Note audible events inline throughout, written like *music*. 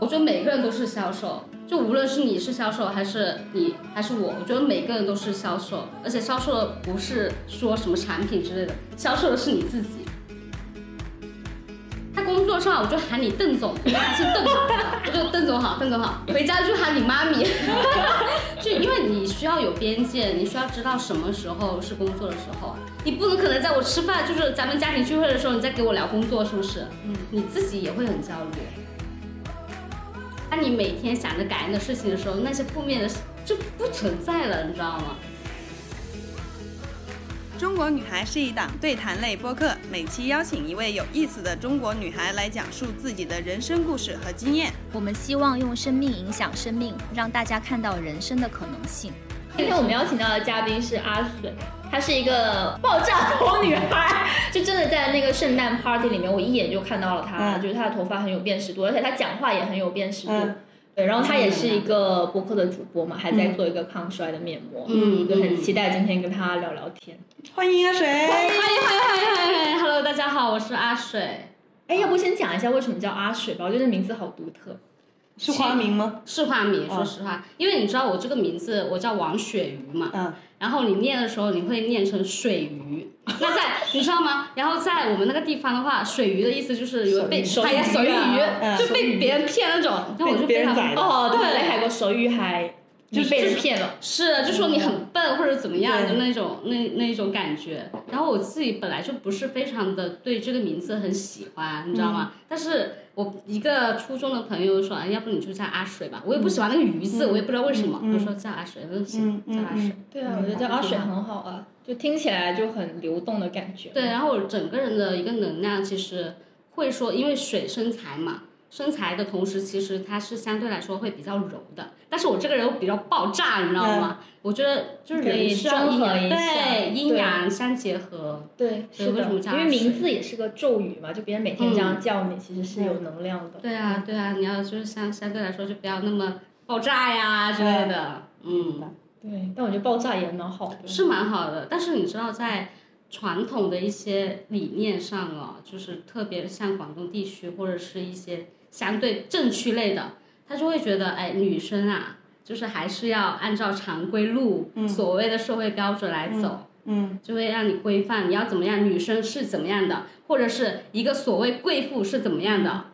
我觉得每个人都是销售，就无论是你是销售还是你还是我，我觉得每个人都是销售，而且销售的不是说什么产品之类的，销售的是你自己。在工作上，我就喊你邓总，还是邓总，我就邓总好，邓总好。回家就喊你妈咪，就因为你需要有边界，你需要知道什么时候是工作的时候，你不能可能在我吃饭，就是咱们家庭聚会的时候，你再给我聊工作，是不是？嗯，你自己也会很焦虑。当你每天想着感恩的事情的时候，那些负面的就不存在了，你知道吗？中国女孩是一档对谈类播客，每期邀请一位有意思的中国女孩来讲述自己的人生故事和经验。我们希望用生命影响生命，让大家看到人生的可能性。今天我们邀请到的嘉宾是阿水，她是一个爆炸头女孩，就真的在那个圣诞 party 里面，我一眼就看到了她，就是她的头发很有辨识度，而且她讲话也很有辨识度。对，然后他也是一个播客的主播嘛，还在做一个抗衰的面膜，嗯，就很期待今天跟他聊聊天。欢迎阿水，欢迎欢迎欢迎欢迎，Hello，大家好，我是阿水。哎，要不先讲一下为什么叫阿水吧？我觉得名字好独特。是花名吗？是花名，说实话，因为你知道我这个名字，我叫王雪鱼嘛。嗯。然后你念的时候，你会念成水鱼。*laughs* 那在你知道吗？然后在我们那个地方的话，水鱼的意思就是有被水鱼就被别人骗那种。然后我就非常哦，对，海过手鱼还。就被人骗了，是，就说你很笨或者怎么样的那种那那种感觉。然后我自己本来就不是非常的对这个名字很喜欢，你知道吗？但是我一个初中的朋友说，要不你就叫阿水吧。我也不喜欢那个鱼字，我也不知道为什么，我说叫阿水，那行，叫阿水。对啊，我觉得叫阿水很好啊，就听起来就很流动的感觉。对，然后我整个人的一个能量其实会说，因为水生财嘛。身材的同时，其实它是相对来说会比较柔的，但是我这个人比较爆炸，你知道吗？我觉得就是人需要阴阳，对阴阳相结合。对，是的，因为名字也是个咒语嘛，就别人每天这样叫你，其实是有能量的。对啊，对啊，你要就是相相对来说就不要那么爆炸呀之类的，嗯。对，但我觉得爆炸也蛮好的。是蛮好的，但是你知道在。传统的一些理念上啊，就是特别像广东地区或者是一些相对正区类的，他就会觉得，哎，女生啊，就是还是要按照常规路，所谓的社会标准来走，嗯，就会让你规范，你要怎么样，女生是怎么样的，或者是一个所谓贵妇是怎么样的。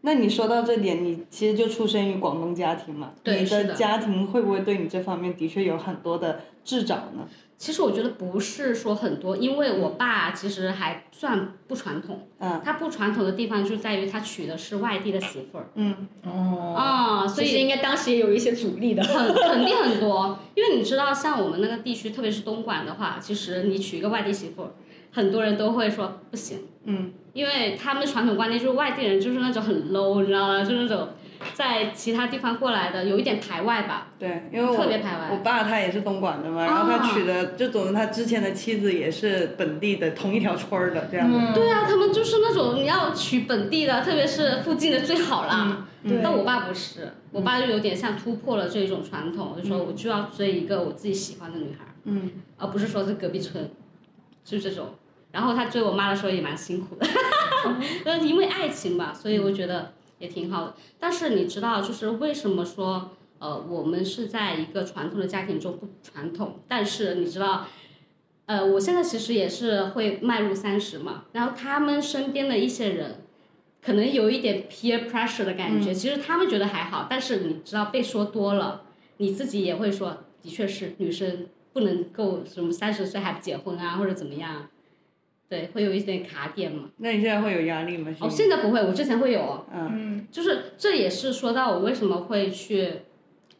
那你说到这点，你其实就出生于广东家庭嘛，你的家庭会不会对你这方面的确有很多的掣肘呢？其实我觉得不是说很多，因为我爸其实还算不传统。嗯。他不传统的地方就在于他娶的是外地的媳妇儿。嗯。哦。啊，所以应该当时也有一些阻力的。很肯定很多，因为你知道，像我们那个地区，特别是东莞的话，其实你娶一个外地媳妇，很多人都会说不行。嗯。因为他们传统观念就是外地人就是那种很 low，你知道吗？就那种。在其他地方过来的有一点排外吧，对，因为我特别排外。我爸他也是东莞的嘛，然后他娶的就总之他之前的妻子也是本地的同一条村儿的这样子。对啊，他们就是那种你要娶本地的，特别是附近的最好啦。但我爸不是，我爸就有点像突破了这一种传统，就说我就要追一个我自己喜欢的女孩，嗯，而不是说是隔壁村，就这种。然后他追我妈的时候也蛮辛苦的，*laughs* 因为爱情吧，所以我觉得。也挺好的，但是你知道，就是为什么说，呃，我们是在一个传统的家庭中不传统，但是你知道，呃，我现在其实也是会迈入三十嘛，然后他们身边的一些人，可能有一点 peer pressure 的感觉，其实他们觉得还好，但是你知道被说多了，你自己也会说，的确是女生不能够什么三十岁还不结婚啊，或者怎么样。对，会有一点卡点嘛？那你现在会有压力吗？哦，现在不会，我之前会有。嗯。就是这也是说到我为什么会去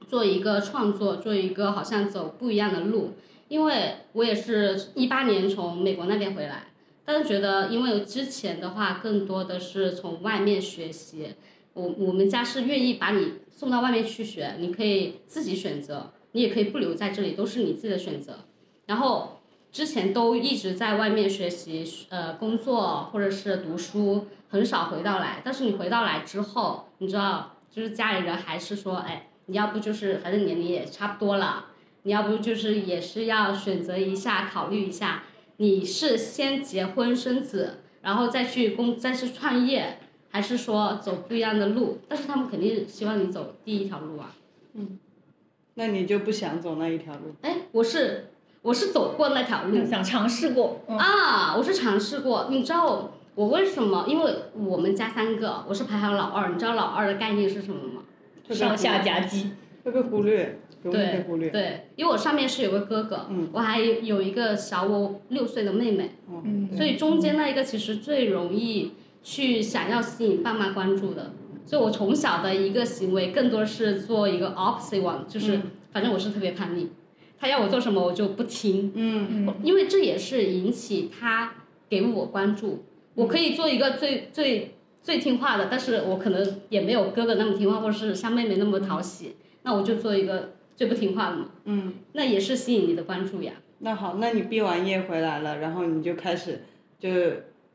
做一个创作，做一个好像走不一样的路，因为我也是一八年从美国那边回来，但是觉得因为之前的话更多的是从外面学习，我我们家是愿意把你送到外面去学，你可以自己选择，你也可以不留在这里，都是你自己的选择，然后。之前都一直在外面学习，呃，工作或者是读书，很少回到来。但是你回到来之后，你知道，就是家里人还是说，哎，你要不就是反正年龄也差不多了，你要不就是也是要选择一下，考虑一下，你是先结婚生子，然后再去工再去创业，还是说走不一样的路？但是他们肯定希望你走第一条路啊。嗯，那你就不想走那一条路？哎，我是我是走过那条路，想尝试过啊，我是尝试过。你知道我为什么？因为我们家三个，我是排行老二。你知道老二的概念是什么吗？上下夹击，会被忽略。对对，因为我上面是有个哥哥，我还有一个小我六岁的妹妹，所以中间那一个其实最容易去想要吸引爸妈关注的，所以我从小的一个行为更多是做一个 opposite one，就是反正我是特别叛逆，他要我做什么我就不听，嗯，因为这也是引起他给我关注，我可以做一个最最最听话的，但是我可能也没有哥哥那么听话，或者是像妹妹那么讨喜，那我就做一个。最不听话的嘛，嗯，那也是吸引你的关注呀。那好，那你毕完业回来了，然后你就开始就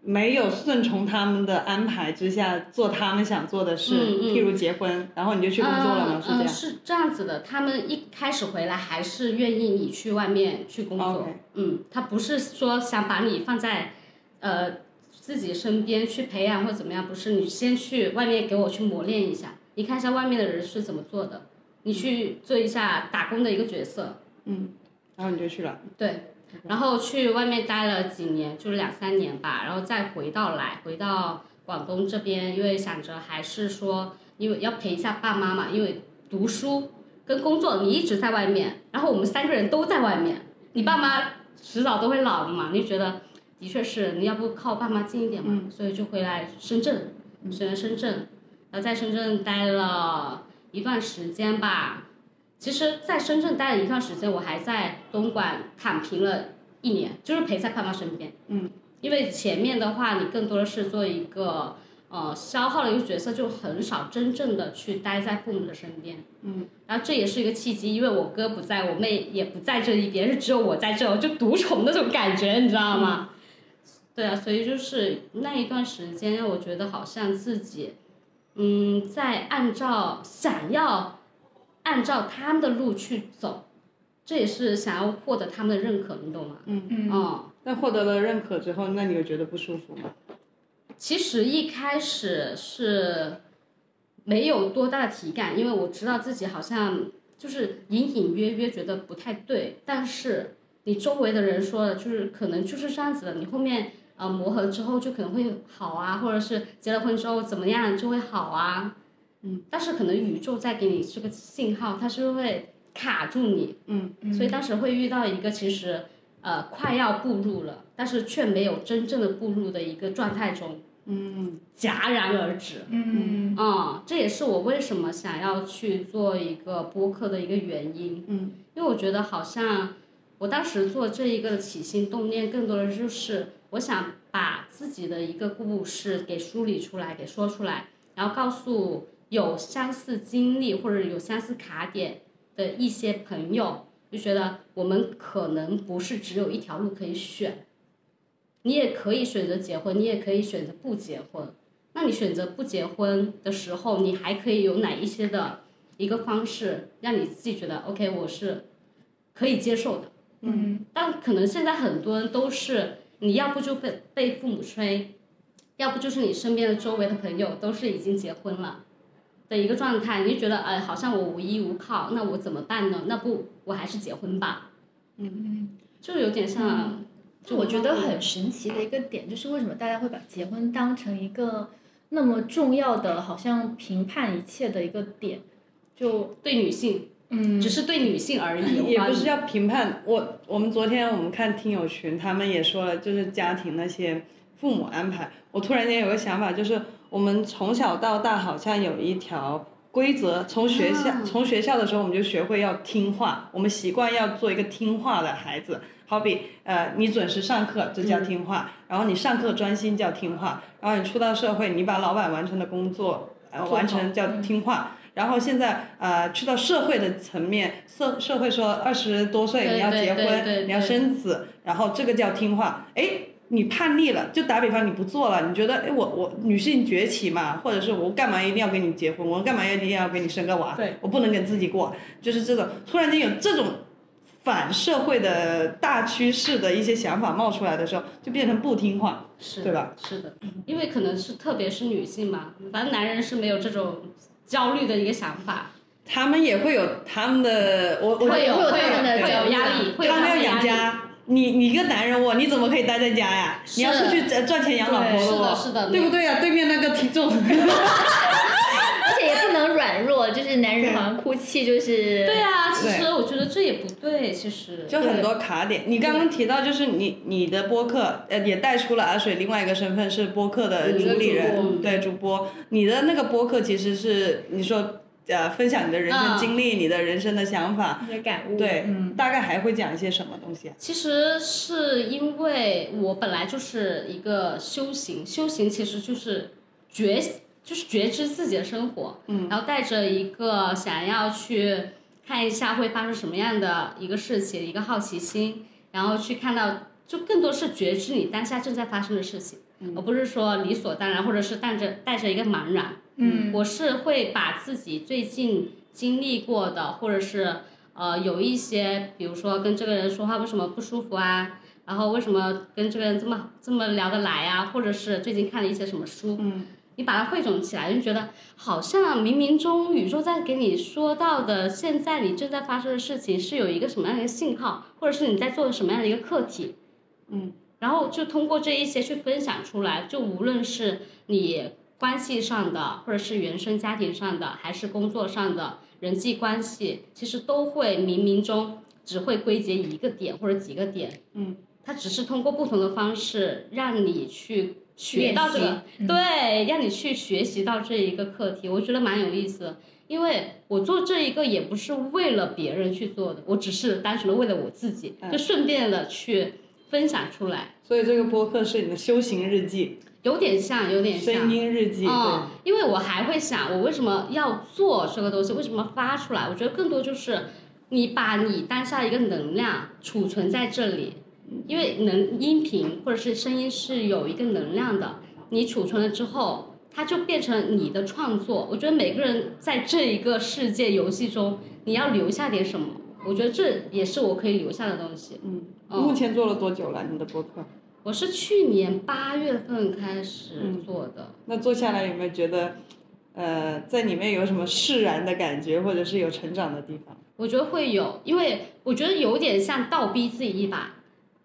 没有顺从他们的安排之下做他们想做的事，譬如结婚，然后你就去工作了吗？是这样。是这样子的，他们一开始回来还是愿意你去外面去工作，嗯，他不是说想把你放在呃自己身边去培养或怎么样，不是，你先去外面给我去磨练一下，你看一下外面的人是怎么做的。你去做一下打工的一个角色，嗯，然后你就去了，对，然后去外面待了几年，就是两三年吧，然后再回到来，回到广东这边，因为想着还是说，因为要陪一下爸妈嘛，因为读书跟工作你一直在外面，然后我们三个人都在外面，你爸妈迟早都会老的嘛，你就觉得的确是你要不靠爸妈近一点嘛，所以就回来深圳，选了深圳，然后在深圳待了。一段时间吧，其实，在深圳待了一段时间，我还在东莞躺平了一年，就是陪在爸妈身边。嗯。因为前面的话，你更多的是做一个呃消耗的一个角色，就很少真正的去待在父母的身边。嗯。然后这也是一个契机，因为我哥不在，我妹也不在这一边，是只有我在这，就独宠那种感觉，你知道吗？对啊，所以就是那一段时间，我觉得好像自己。嗯，在按照想要按照他们的路去走，这也是想要获得他们的认可，你懂吗？嗯嗯。哦。那获得了认可之后，那你有觉得不舒服吗？其实一开始是没有多大的体感，因为我知道自己好像就是隐隐约约觉得不太对，但是你周围的人说的，就是可能就是这样子的，你后面。呃，磨合之后就可能会好啊，或者是结了婚之后怎么样就会好啊，嗯，但是可能宇宙在给你这个信号，它是会卡住你，嗯，所以当时会遇到一个其实呃快要步入了，但是却没有真正的步入的一个状态中，嗯，戛然而止，嗯嗯，这也是我为什么想要去做一个播客的一个原因，嗯，因为我觉得好像我当时做这一个起心动念，更多的就是。我想把自己的一个故事给梳理出来，给说出来，然后告诉有相似经历或者有相似卡点的一些朋友，就觉得我们可能不是只有一条路可以选，你也可以选择结婚，你也可以选择不结婚。那你选择不结婚的时候，你还可以有哪一些的一个方式，让你自己觉得 OK，我是可以接受的。嗯。但可能现在很多人都是。你要不就被被父母催，要不就是你身边的周围的朋友都是已经结婚了的一个状态，你就觉得哎，好像我无依无靠，那我怎么办呢？那不，我还是结婚吧。嗯，就有点像，就我觉得很神奇的一个点，就是为什么大家会把结婚当成一个那么重要的，好像评判一切的一个点，就对女性。嗯，只是对女性而已，也不是要评判我。我们昨天我们看听友群，他们也说了，就是家庭那些父母安排。我突然间有个想法，就是我们从小到大好像有一条规则，从学校从学校的时候我们就学会要听话，我们习惯要做一个听话的孩子。好比呃，你准时上课，这叫听话；然后你上课专心叫听话；然后你出到社会，你把老板完成的工作呃完成叫听话。然后现在呃，去到社会的层面，社社会说二十多岁你要结婚，你要生子，然后这个叫听话。哎，你叛逆了，就打比方你不做了，你觉得哎我我女性崛起嘛，或者是我干嘛一定要跟你结婚，我干嘛一定要给你生个娃，我不能跟自己过，就是这种突然间有这种反社会的大趋势的一些想法冒出来的时候，就变成不听话，是对吧？是的，因为可能是特别是女性嘛，反正男人是没有这种焦虑的一个想法，他们也会有他们的，我我会有会会有他们的会有压力，他们要。养家。你你一个男人我你怎么可以待在家呀？你要出去赚赚钱养老婆了的是的对不对呀？对面那个听众，*laughs* 而且也不能软弱，就是男人好像哭泣就是对啊，其实我觉得这也不对，其实就很多卡点。你刚刚提到就是你你的播客，呃，也带出了阿水另外一个身份是播客的主理人，主对主播。你的那个播客其实是你说呃分享你的人生嗯经历，你的人生的想法，一些感悟。对，嗯，大概还会讲一些什么东西啊？其实是因为我本来就是一个修行，修行其实就是觉，就是觉知自己的生活，嗯，然后带着一个想要去看一下会发生什么样的一个事情，一个好奇心，然后去看到，就更多是觉知你当下正在发生的事情，而不是说理所当然，或者是带着带着一个茫然，嗯，我是会把自己最近经历过的，或者是呃有一些，比如说跟这个人说话为什么不舒服啊，然后为什么跟这个人这么这么聊得来啊，或者是最近看了一些什么书，嗯，你把它汇总起来，就觉得好像冥冥中宇宙在给你说到的，现在你正在发生的事情是有一个什么样的一个信号，或者是你在做什么样的一个课题，嗯，然后就通过这一些去分享出来，就无论是你关系上的，或者是原生家庭上的，还是工作上的人际关系，其实都会冥冥中只会归结一个点或者几个点，嗯，它只是通过不同的方式让你去学到这个对，让你去学习到这一个课题，我觉得蛮有意思。的。因为我做这一个也不是为了别人去做的，我只是单纯的为了我自己，就顺便的去分享出来，所以这个播客是你的修行日记，有点像，有点像。声音日记，嗯，因为我还会想，我为什么要做这个东西？为什么发出来？我觉得更多就是你把你当下一个能量储存在这里，因为能音频或者是声音是有一个能量的，你储存了之后。它就变成你的创作。我觉得每个人在这一个世界游戏中，你要留下点什么。我觉得这也是我可以留下的东西。嗯，嗯目前做了多久了？你的博客？我是去年八月份开始嗯做的。那做下来有没有觉得，呃，在里面有什么释然的感觉，或者是有成长的地方？我觉得会有，因为我觉得有点像倒逼自己一把，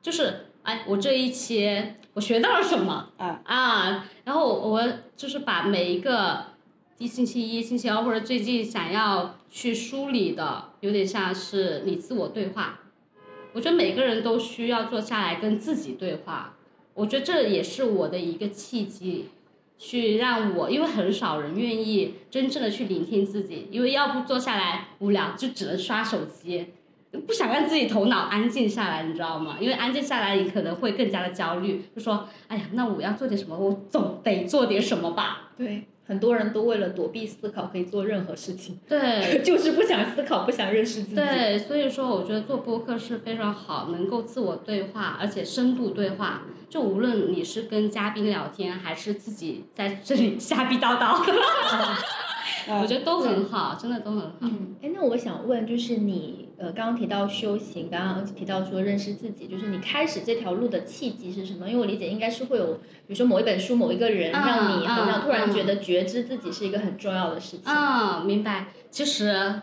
就是哎，我这一期我学到了什么啊啊，然后我就是把每一个一星期一、星期二或者最近想要去梳理的，有点像是你自我对话。我觉得每个人都需要坐下来跟自己对话，我觉得这也是我的一个契机。去让我，因为很少人愿意真正的去聆听自己，因为要不坐下来无聊，就只能刷手机，不想让自己头脑安静下来，你知道吗？因为安静下来，你可能会更加的焦虑，就说，哎呀，那我要做点什么，我总得做点什么吧。对，很多人都为了躲避思考，可以做任何事情，对，*laughs* 就是不想思考，不想认识自己。对，所以说我觉得做播客是非常好，能够自我对话，而且深度对话。就无论你是跟嘉宾聊天，还是自己在这里瞎逼叨叨，*laughs* 嗯我觉得都很好，真的都很好。嗯，哎，那我想问，就是你呃，刚刚提到修行，刚刚提到说认识自己，就是你开始这条路的契机是什么？因为我理解应该是会有，比如说某一本书、某一个人，嗯让你好像嗯突然嗯觉得觉知自己是一个很重要的事情。嗯、明白。其实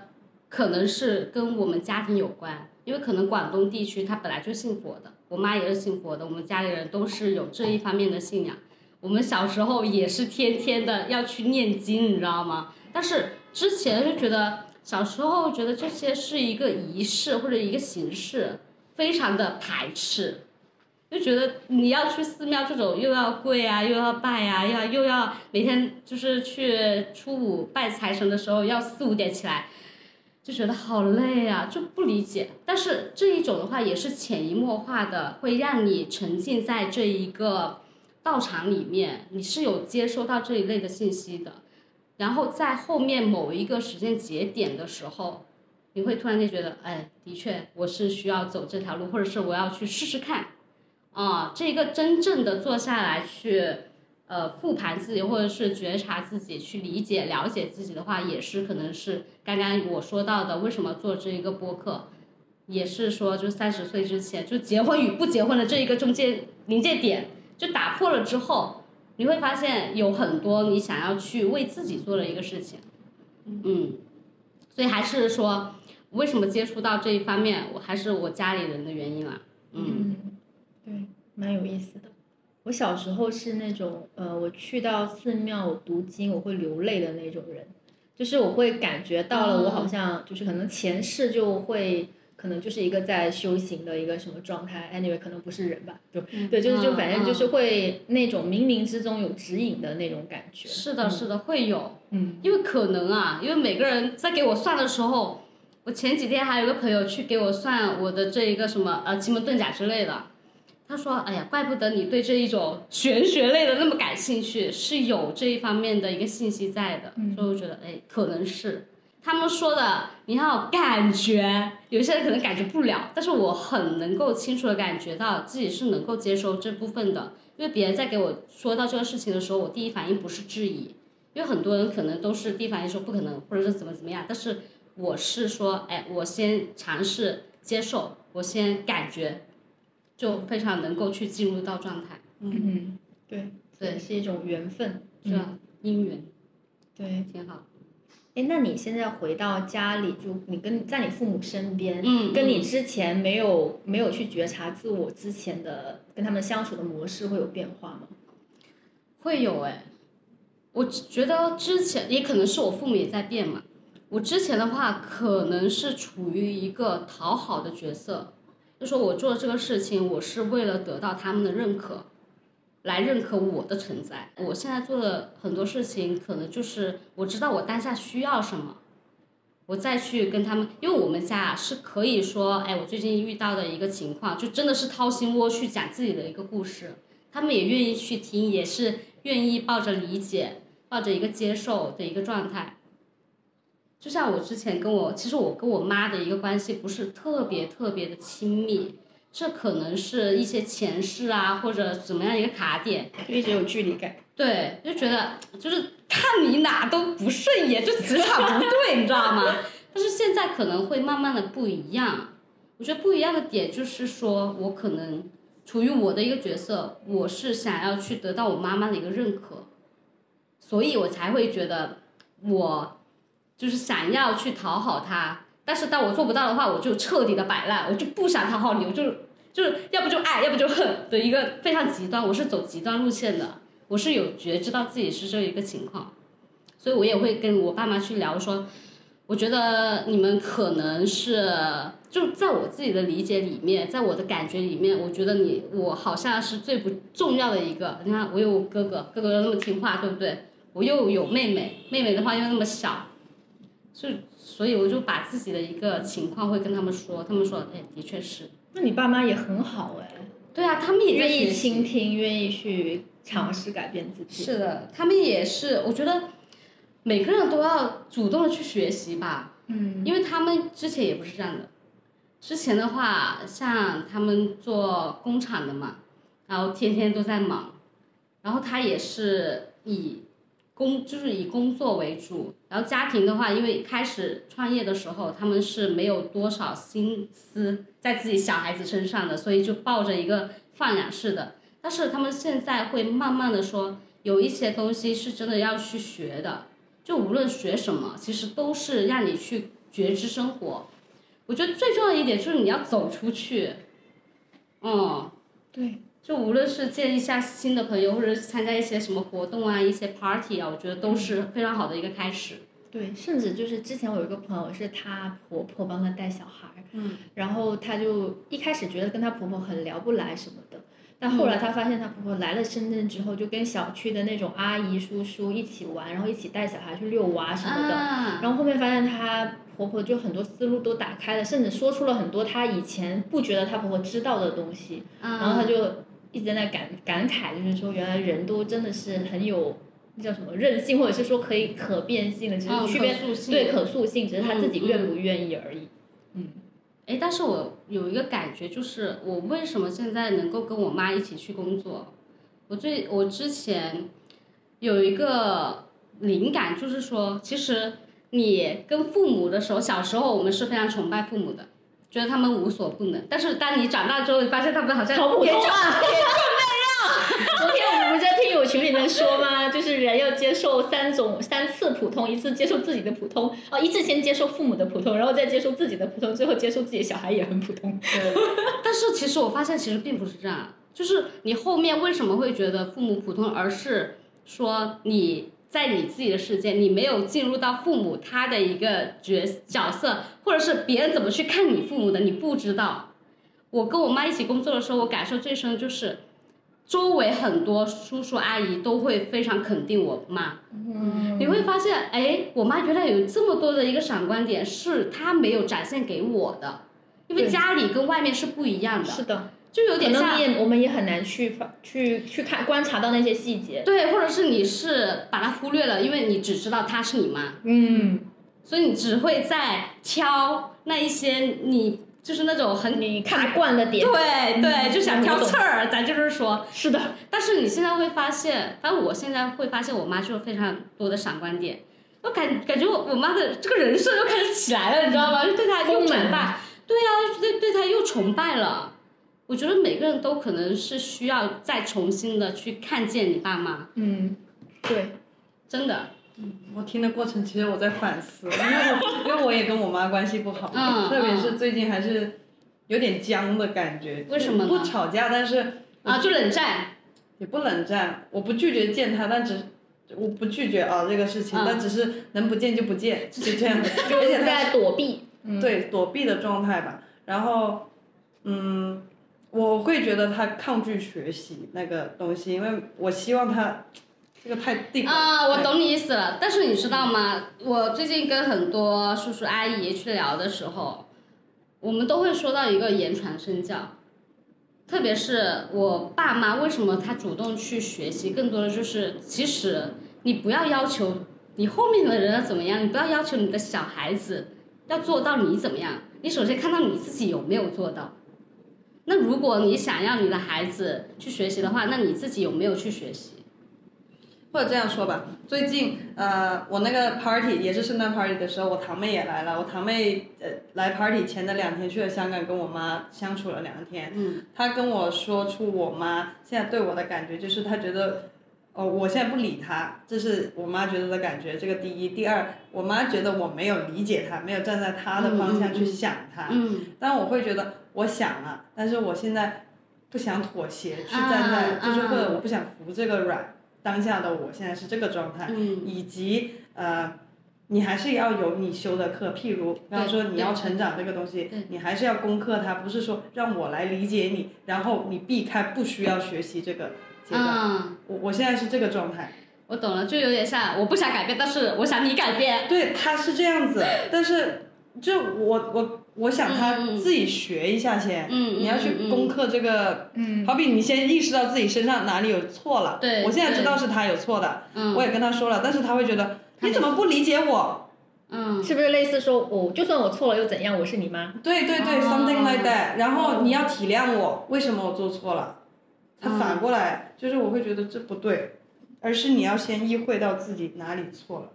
可能是跟我们家庭有关，因为可能广东地区它本来就信佛的，我妈也是信佛的，我们家里人都是有这一方面的信仰。我们小时候也是天天的要去念经，你知道吗？但是之前就觉得小时候觉得这些是一个仪式或者一个形式，非常的排斥。就觉得你要去寺庙这种又要跪啊，又要拜啊，要又要每天就是去初五拜财神的时候要四五点起来，就觉得好累啊，就不理解。但是这一种的话也是潜移默化的，会让你沉浸在这一个道场里面，你是有接收到这一类的信息的。然后在后面某一个时间节点的时候，你会突然间觉得，哎，的确我是需要走这条路，或者是我要去试试看。啊，这个真正的坐下来去，呃，复盘自己，或者是觉察自己，去理解、了解自己的话，也是可能是刚刚我说到的，为什么做这一个播客，也是说，就三十岁之前，就结婚与不结婚的这一个中间临界点，就打破了之后，你会发现有很多你想要去为自己做的一个事情，嗯，所以还是说，为什么接触到这一方面，我还是我家里人的原因啦，嗯，对，蛮有意思的。我小时候是那种，呃，我去到寺庙读经我会流泪的那种人，就是我会感觉到了，我好像就是可能前世就会。可能就是一个在修行的一个什么状态，anyway 可能不是人吧，就对，就是就反正就是会那种冥冥之中有指引的那种感觉。是的，是的，会有，嗯，因为可能啊，因为每个人在给我算的时候，我前几天还有个朋友去给我算我的这一个什么呃奇门遁甲之类的，他说，哎呀，怪不得你对这一种玄学类的那么感兴趣，是有这一方面的一个信息在的，所以我觉得，哎，可能是。他们说的，你要感觉，有些人可能感觉不了，但是我很能够清楚的感觉到自己是能够接收这部分的，因为别人在给我说到这个事情的时候，我第一反应不是质疑，因为很多人可能都是第一反应说不可能，或者是怎么怎么样，但是我是说，哎，我先尝试接受，我先感觉，就非常能够去进入到状态。嗯，对，对，是一种缘分，是吧？姻缘，对，挺好。哎，那你现在回到家里，就你跟在你父母身边，嗯，跟你之前没有没有去觉察自我之前的跟他们相处的模式会有变化吗？会有哎，我觉得之前也可能是我父母也在变嘛。我之前的话可能是处于一个讨好的角色，就说我做这个事情，我是为了得到他们的认可。来认可我的存在。我现在做的很多事情，可能就是我知道我当下需要什么，我再去跟他们。因为我们家是可以说，哎，我最近遇到的一个情况，就真的是掏心窝去讲自己的一个故事，他们也愿意去听，也是愿意抱着理解、抱着一个接受的一个状态。就像我之前跟我，其实我跟我妈的一个关系不是特别特别的亲密。这可能是一些前世啊，或者怎么样一个卡点，就一直有距离感。对，就觉得就是看你哪都不顺眼，就磁场不对，*laughs* 你知道吗？但是现在可能会慢慢的不一样。我觉得不一样的点就是说，我可能处于我的一个角色，我是想要去得到我妈妈的一个认可，所以我才会觉得我就是想要去讨好她。但是当我做不到的话，我就彻底的摆烂，我就不想讨好你，我就就是要不就爱，要不就恨的一个非常极端。我是走极端路线的，我是有觉知到自己是这一个情况，所以我也会跟我爸妈去聊说，我觉得你们可能是就在我自己的理解里面，在我的感觉里面，我觉得你我好像是最不重要的一个。你看我有哥哥，哥哥又那么听话，对不对？我又有妹妹，妹妹的话又那么小，就。所以我就把自己的一个情况会跟他们说，他们说，哎，的确是。那你爸妈也很好哎。对啊，他们也愿意倾听，愿意去尝试改变自己。是的，他们也是。我觉得每个人都要主动的去学习吧。嗯。因为他们之前也不是这样的。之前的话，像他们做工厂的嘛，然后天天都在忙，然后他也是以。工就是以工作为主，然后家庭的话，因为开始创业的时候，他们是没有多少心思在自己小孩子身上的，所以就抱着一个放养式的。但是他们现在会慢慢的说，有一些东西是真的要去学的，就无论学什么，其实都是让你去觉知生活。我觉得最重要一点就是你要走出去，嗯，对。就无论是见一下新的朋友，或者是参加一些什么活动啊，一些 party 啊，我觉得都是非常好的一个开始。对，甚至就是之前我有一个朋友，是她婆婆帮她带小孩，嗯，然后她就一开始觉得跟她婆婆很聊不来什么的，但后来她发现她婆婆来了深圳之后，就跟小区的那种阿姨叔叔一起玩，然后一起带小孩去遛娃什么的，然后后面发现她婆婆就很多思路都打开了，甚至说出了很多她以前不觉得她婆婆知道的东西，然后她就。一直在那感感慨，就是说原来人都真的是很有那叫什么韧性，或者是说可以可变性的，只是区别对可塑性，只是他自己愿不愿意而已。嗯，哎，但是我有一个感觉，就是我为什么现在能够跟我妈一起去工作？我最我之前有一个灵感，就是说，其实你跟父母的时候，小时候我们是非常崇拜父母的。觉得他们无所不能。但是当你长大之后，你发现他们好像好普也就通啊！*laughs* 昨天我们不是在听友群里面说吗？就是人要接受三种三次普通，一次接受自己的普通，哦，一次先接受父母的普通，然后再接受自己的普通，最后接受自己的小孩也很普通。对，但是其实我发现其实并不是这样，就是你后面为什么会觉得父母普通，而是说你在你自己的世界，你没有进入到父母他的一个角角色，或者是别人怎么去看你父母的，你不知道。我跟我妈一起工作的时候，我感受最深就是，周围很多叔叔阿姨都会非常肯定我妈。嗯你会发现，哎，我妈原来有这么多的一个闪光点，是她没有展现给我的，因为家里跟外面是不一样的，是的，就有点像也我们也很难去去去看观察到那些细节。对，或者是你是把它忽略了，因为你只知道她是你妈，嗯，所以你只会在挑那一些你就是那种很你看不惯的点。对对，就想挑刺儿，咱就是说，是的，但是你现在会发现，反正我现在会发现，我妈就有非常多的闪光点。我感感觉我我妈的这个人设又开始起来了，你知道吗？就对她又崇拜，对呀、对对她又崇拜了。我觉得每个人都可能是需要再重新的去看见你爸妈，嗯，对，真的。我听的过程其实我在反思，因为我因为我也跟我妈关系不好，嗯特别是最近还是有点僵的感觉。为什么呢不吵架，但是啊，就冷战，也不冷战，我不拒绝见他，但只我不拒绝啊这个事情，嗯但只是能不见就不见，就这样的，*laughs* 就而且她在躲避。嗯，对躲避的状态吧。然后，嗯，我会觉得他抗拒学习那个东西，因为我希望他 *tsk* 这个太了啊，我懂你意思了。但是你知道吗？我最近跟很多叔叔阿姨去聊的时候，我们都会说到一个言传身教。特别是我爸妈，为什么他主动去学习？更多的就是，其实你不要要求你后面的人要怎么样，你不要要求你的小孩子要做到你怎么样。你首先看到你自己有没有做到。那如果你想要你的孩子去学习的话，那你自己有没有去学习？或者这样说吧，最近呃，我那个 party 也是圣诞 party 的时候，我堂妹也来了。我堂妹呃来 party 前的两天去了香港，跟我妈相处了两天。嗯，她跟我说出我妈现在对我的感觉，就是她觉得，哦，我现在不理她，这是我妈觉得的感觉。这个第一，第二，我妈觉得我没有理解她，没有站在她的方向去想她。嗯。但我会觉得我想了，但是我现在不想妥协，去站在、啊就是或者啊我不想服这个软，当下的我现在是这个状态，嗯以及呃，你还是要有你修的课，譬如刚刚说你要成长这个东西，你还是要攻克它，不是说让我来理解你，然后你避开不需要学习这个阶段。嗯，我我现在是这个状态，我懂了，就有点像我不想改变，但是我想你改变。对，他是这样子，但是就我我我想他自己学一下先，嗯你要去攻克这个，嗯，好比你先意识到自己身上哪里有错了，对我现在知道是他有错的，嗯我也跟他说了，但是他会觉得你怎么不理解我？嗯是不是类似说，我、就算我错了又怎样？我是你妈。对对对、哦 s o m e t h i n g like that，然后你要体谅我，为什么我做错了？他嗯反过来就是我会觉得这不对，而是你要先意会到自己哪里错了。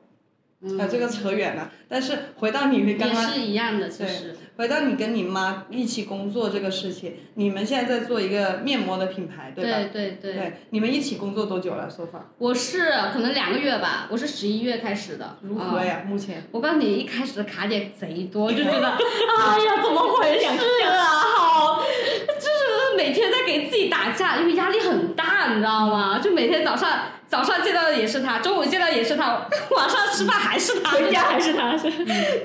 啊，这个扯远了。但是回到你刚嗯也刚是一样的，其实。回到你跟你妈一起工作这个事情，你们现在在做一个面膜的品牌，对吧？对对对。你们一起工作多久了？说法我是可能两个月吧，我是十一月开始的。啊如何呀？目前我告诉你，一开始的卡点贼多，就觉得，哎呀，怎么回事啊？好，就每天在给自己打架，因为压力很大，你知道吗？就每天早上早上见到的也是他，中午见到也是他，晚上吃饭还是他，回家还是他是。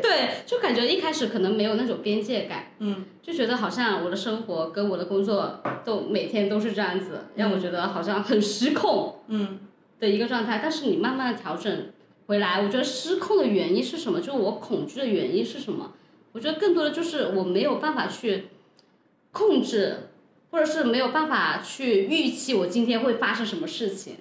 对，就感觉一开始可能没有那种边界感，嗯，就觉得好像我的生活跟我的工作都每天都是这样子，让我觉得好像很失控，嗯，的一个状态。但是你慢慢的调整回来，我觉得失控的原因是什么？就是我恐惧的原因是什么？我觉得更多的就是我没有办法去控制，或者是没有办法去预期我今天会发生什么事情。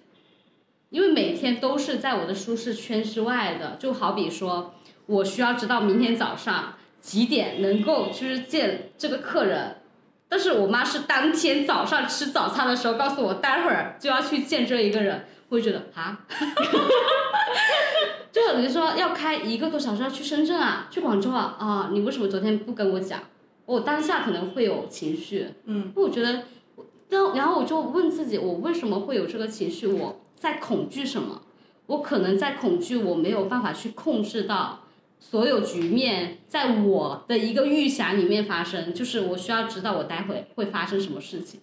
因为每天都是在我的舒适圈之外的，就好比说，我需要知道明天早上几点能够就是见这个客人，但是我妈是当天早上吃早餐的时候告诉我，待会儿就要去见这一个人，我会觉得啊，*laughs* 就比如说要开一个多小时要去深圳啊，去广州啊，啊，你为什么昨天不跟我讲？我当下可能会有情绪，嗯，我觉得，但然后我就问自己，我为什么会有这个情绪？我在恐惧什么？我可能在恐惧，我没有办法去控制到所有局面在我的一个预想里面发生，就是我需要知道我待会会发生什么事情。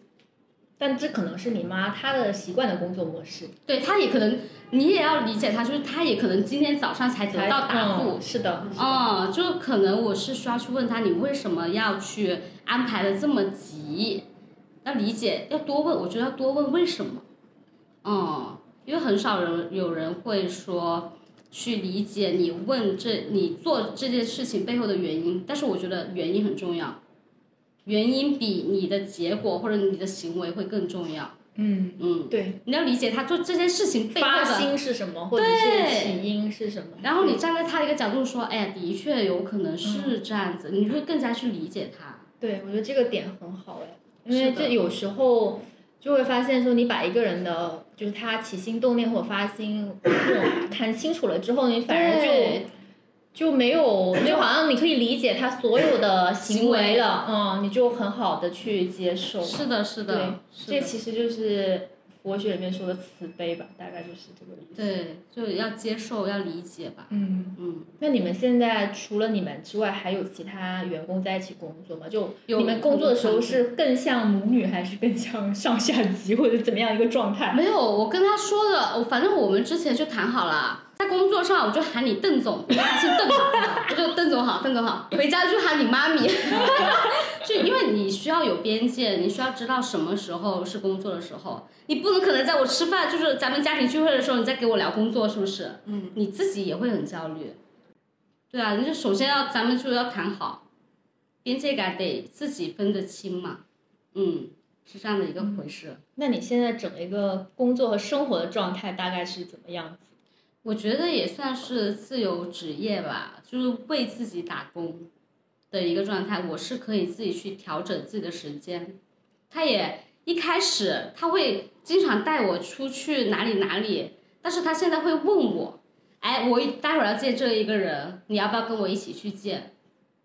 但这可能是你妈她的习惯的工作模式，对，她也可能，你也要理解她，就是她也可能今天早上才得到答复。嗯是的，是的哦，就可能我是需要去问她，你为什么要去安排的这么急？要理解，要多问，我觉得要多问为什么。嗯，因为很少人有人会说去理解你问这你做这件事情背后的原因，但是我觉得原因很重要，原因比你的结果或者你的行为会更重要。嗯，嗯，对，你要理解他做这件事情背后发的心是什么，或者是起因是什么？然后你站在他的一个角度说，哎呀，的确有可能是这样子，你会更加去理解他。对，我觉得这个点很好哎，因为这有时候就会发现说，你把一个人的就是他起心动念或者发心这种看清楚了之后，你反而就对就没有，就好像你可以理解他所有的行行为为了，嗯，你就很好的去接受。是的，是的，，对这其实就是佛学里面说的慈悲吧，大概就是这个意思。对，就要接受，要理解吧。嗯，嗯，那你们现在除了你们之外，还有其他员工在一起工作吗？就你们工作的时候是更像母女，还是更像上下级，或者怎么样一个状态？没有，我跟他说的，我反正我们之前就谈好了，在工作上我就喊你邓总，他姓邓嘛，我就邓总好，邓总好，回家就喊你妈咪，*laughs* 就因为你需要有边界，你需要知道什么时候是工作的时候，你不能可能在我吃饭，就是咱们家庭聚会的时候，你再给我聊工作，是不是？嗯，你自己也会很焦虑。对啊，你就首先要咱们就要谈好，边界感得自己分得清嘛，嗯，是这样的一个回事。那你现在整一个工作和生活的状态大概是怎么样子？我觉得也算是自由职业吧，就是为自己打工的一个状态。我是可以自己去调整自己的时间。他也一开始他会经常带我出去哪里哪里，但是他现在会问我，哎，我待会儿要见这一个人，你要不要跟我一起去见？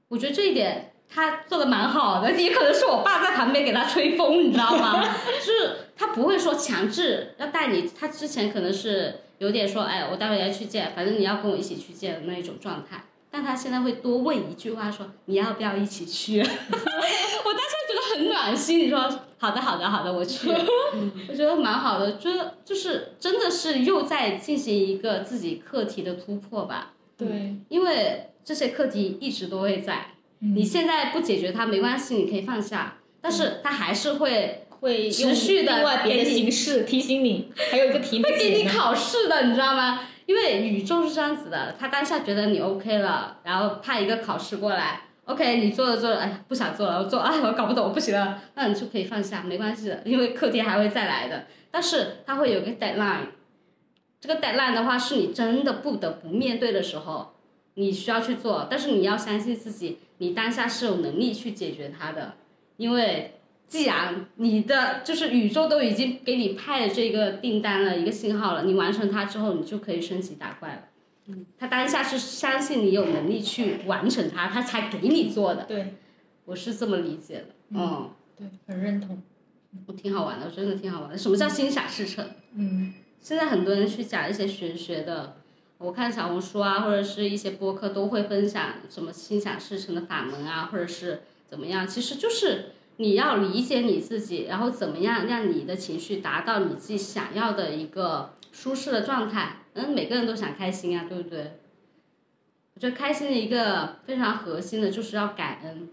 我觉得这一点他做的蛮好的，也可能是我爸在旁边给他吹风，你知道吗？*laughs* 就是他不会说强制要带你，他之前可能是有点说，哎，我待会儿要去见，反正你要跟我一起去见的那一种状态。但他现在会多问一句话说，你要不要一起去？*laughs* 我当时觉得很暖心，你说好的好的好的，我去，*laughs* 我觉得蛮好的，就就是真的是又在进行一个自己课题的突破吧。对，因为这些课题一直都会在，你现在不解决它没关系，你可以放下，但是它还是会会持续地用另外别的形式 *laughs* 提醒你，还有一个题目会给你考试的，你知道吗？因为宇宙是这样子的，他当下觉得你 OK 了，然后派一个考试过来，OK，你做着做着，哎，不想做了，我做，哎，我搞不懂，我不行了，那你就可以放下，没关系的，因为课题还会再来的，但是它会有个 deadline，这个 deadline 的话是你真的不得不面对的时候，你需要去做，但是你要相信自己，你当下是有能力去解决它的，因为。既然你的就是宇宙都已经给你派了这个订单了一个信号了，你完成它之后，你就可以升级打怪了。嗯，他当下是相信你有能力去完成它，他才给你做的。对我是这么理解的。嗯，对，很认同。我挺好玩的，真的挺好玩的。什么叫心想事成？嗯，现在很多人去讲一些玄学的，我看小红书啊，或者是一些播客都会分享什么心想事成的法门啊，或者是怎么样，其实就是。你要理解你自己，然后怎么样让你的情绪达到你自己想要的一个舒适的状态？嗯，每个人都想开心啊，对不对？我觉得开心的一个非常核心的就是要感恩。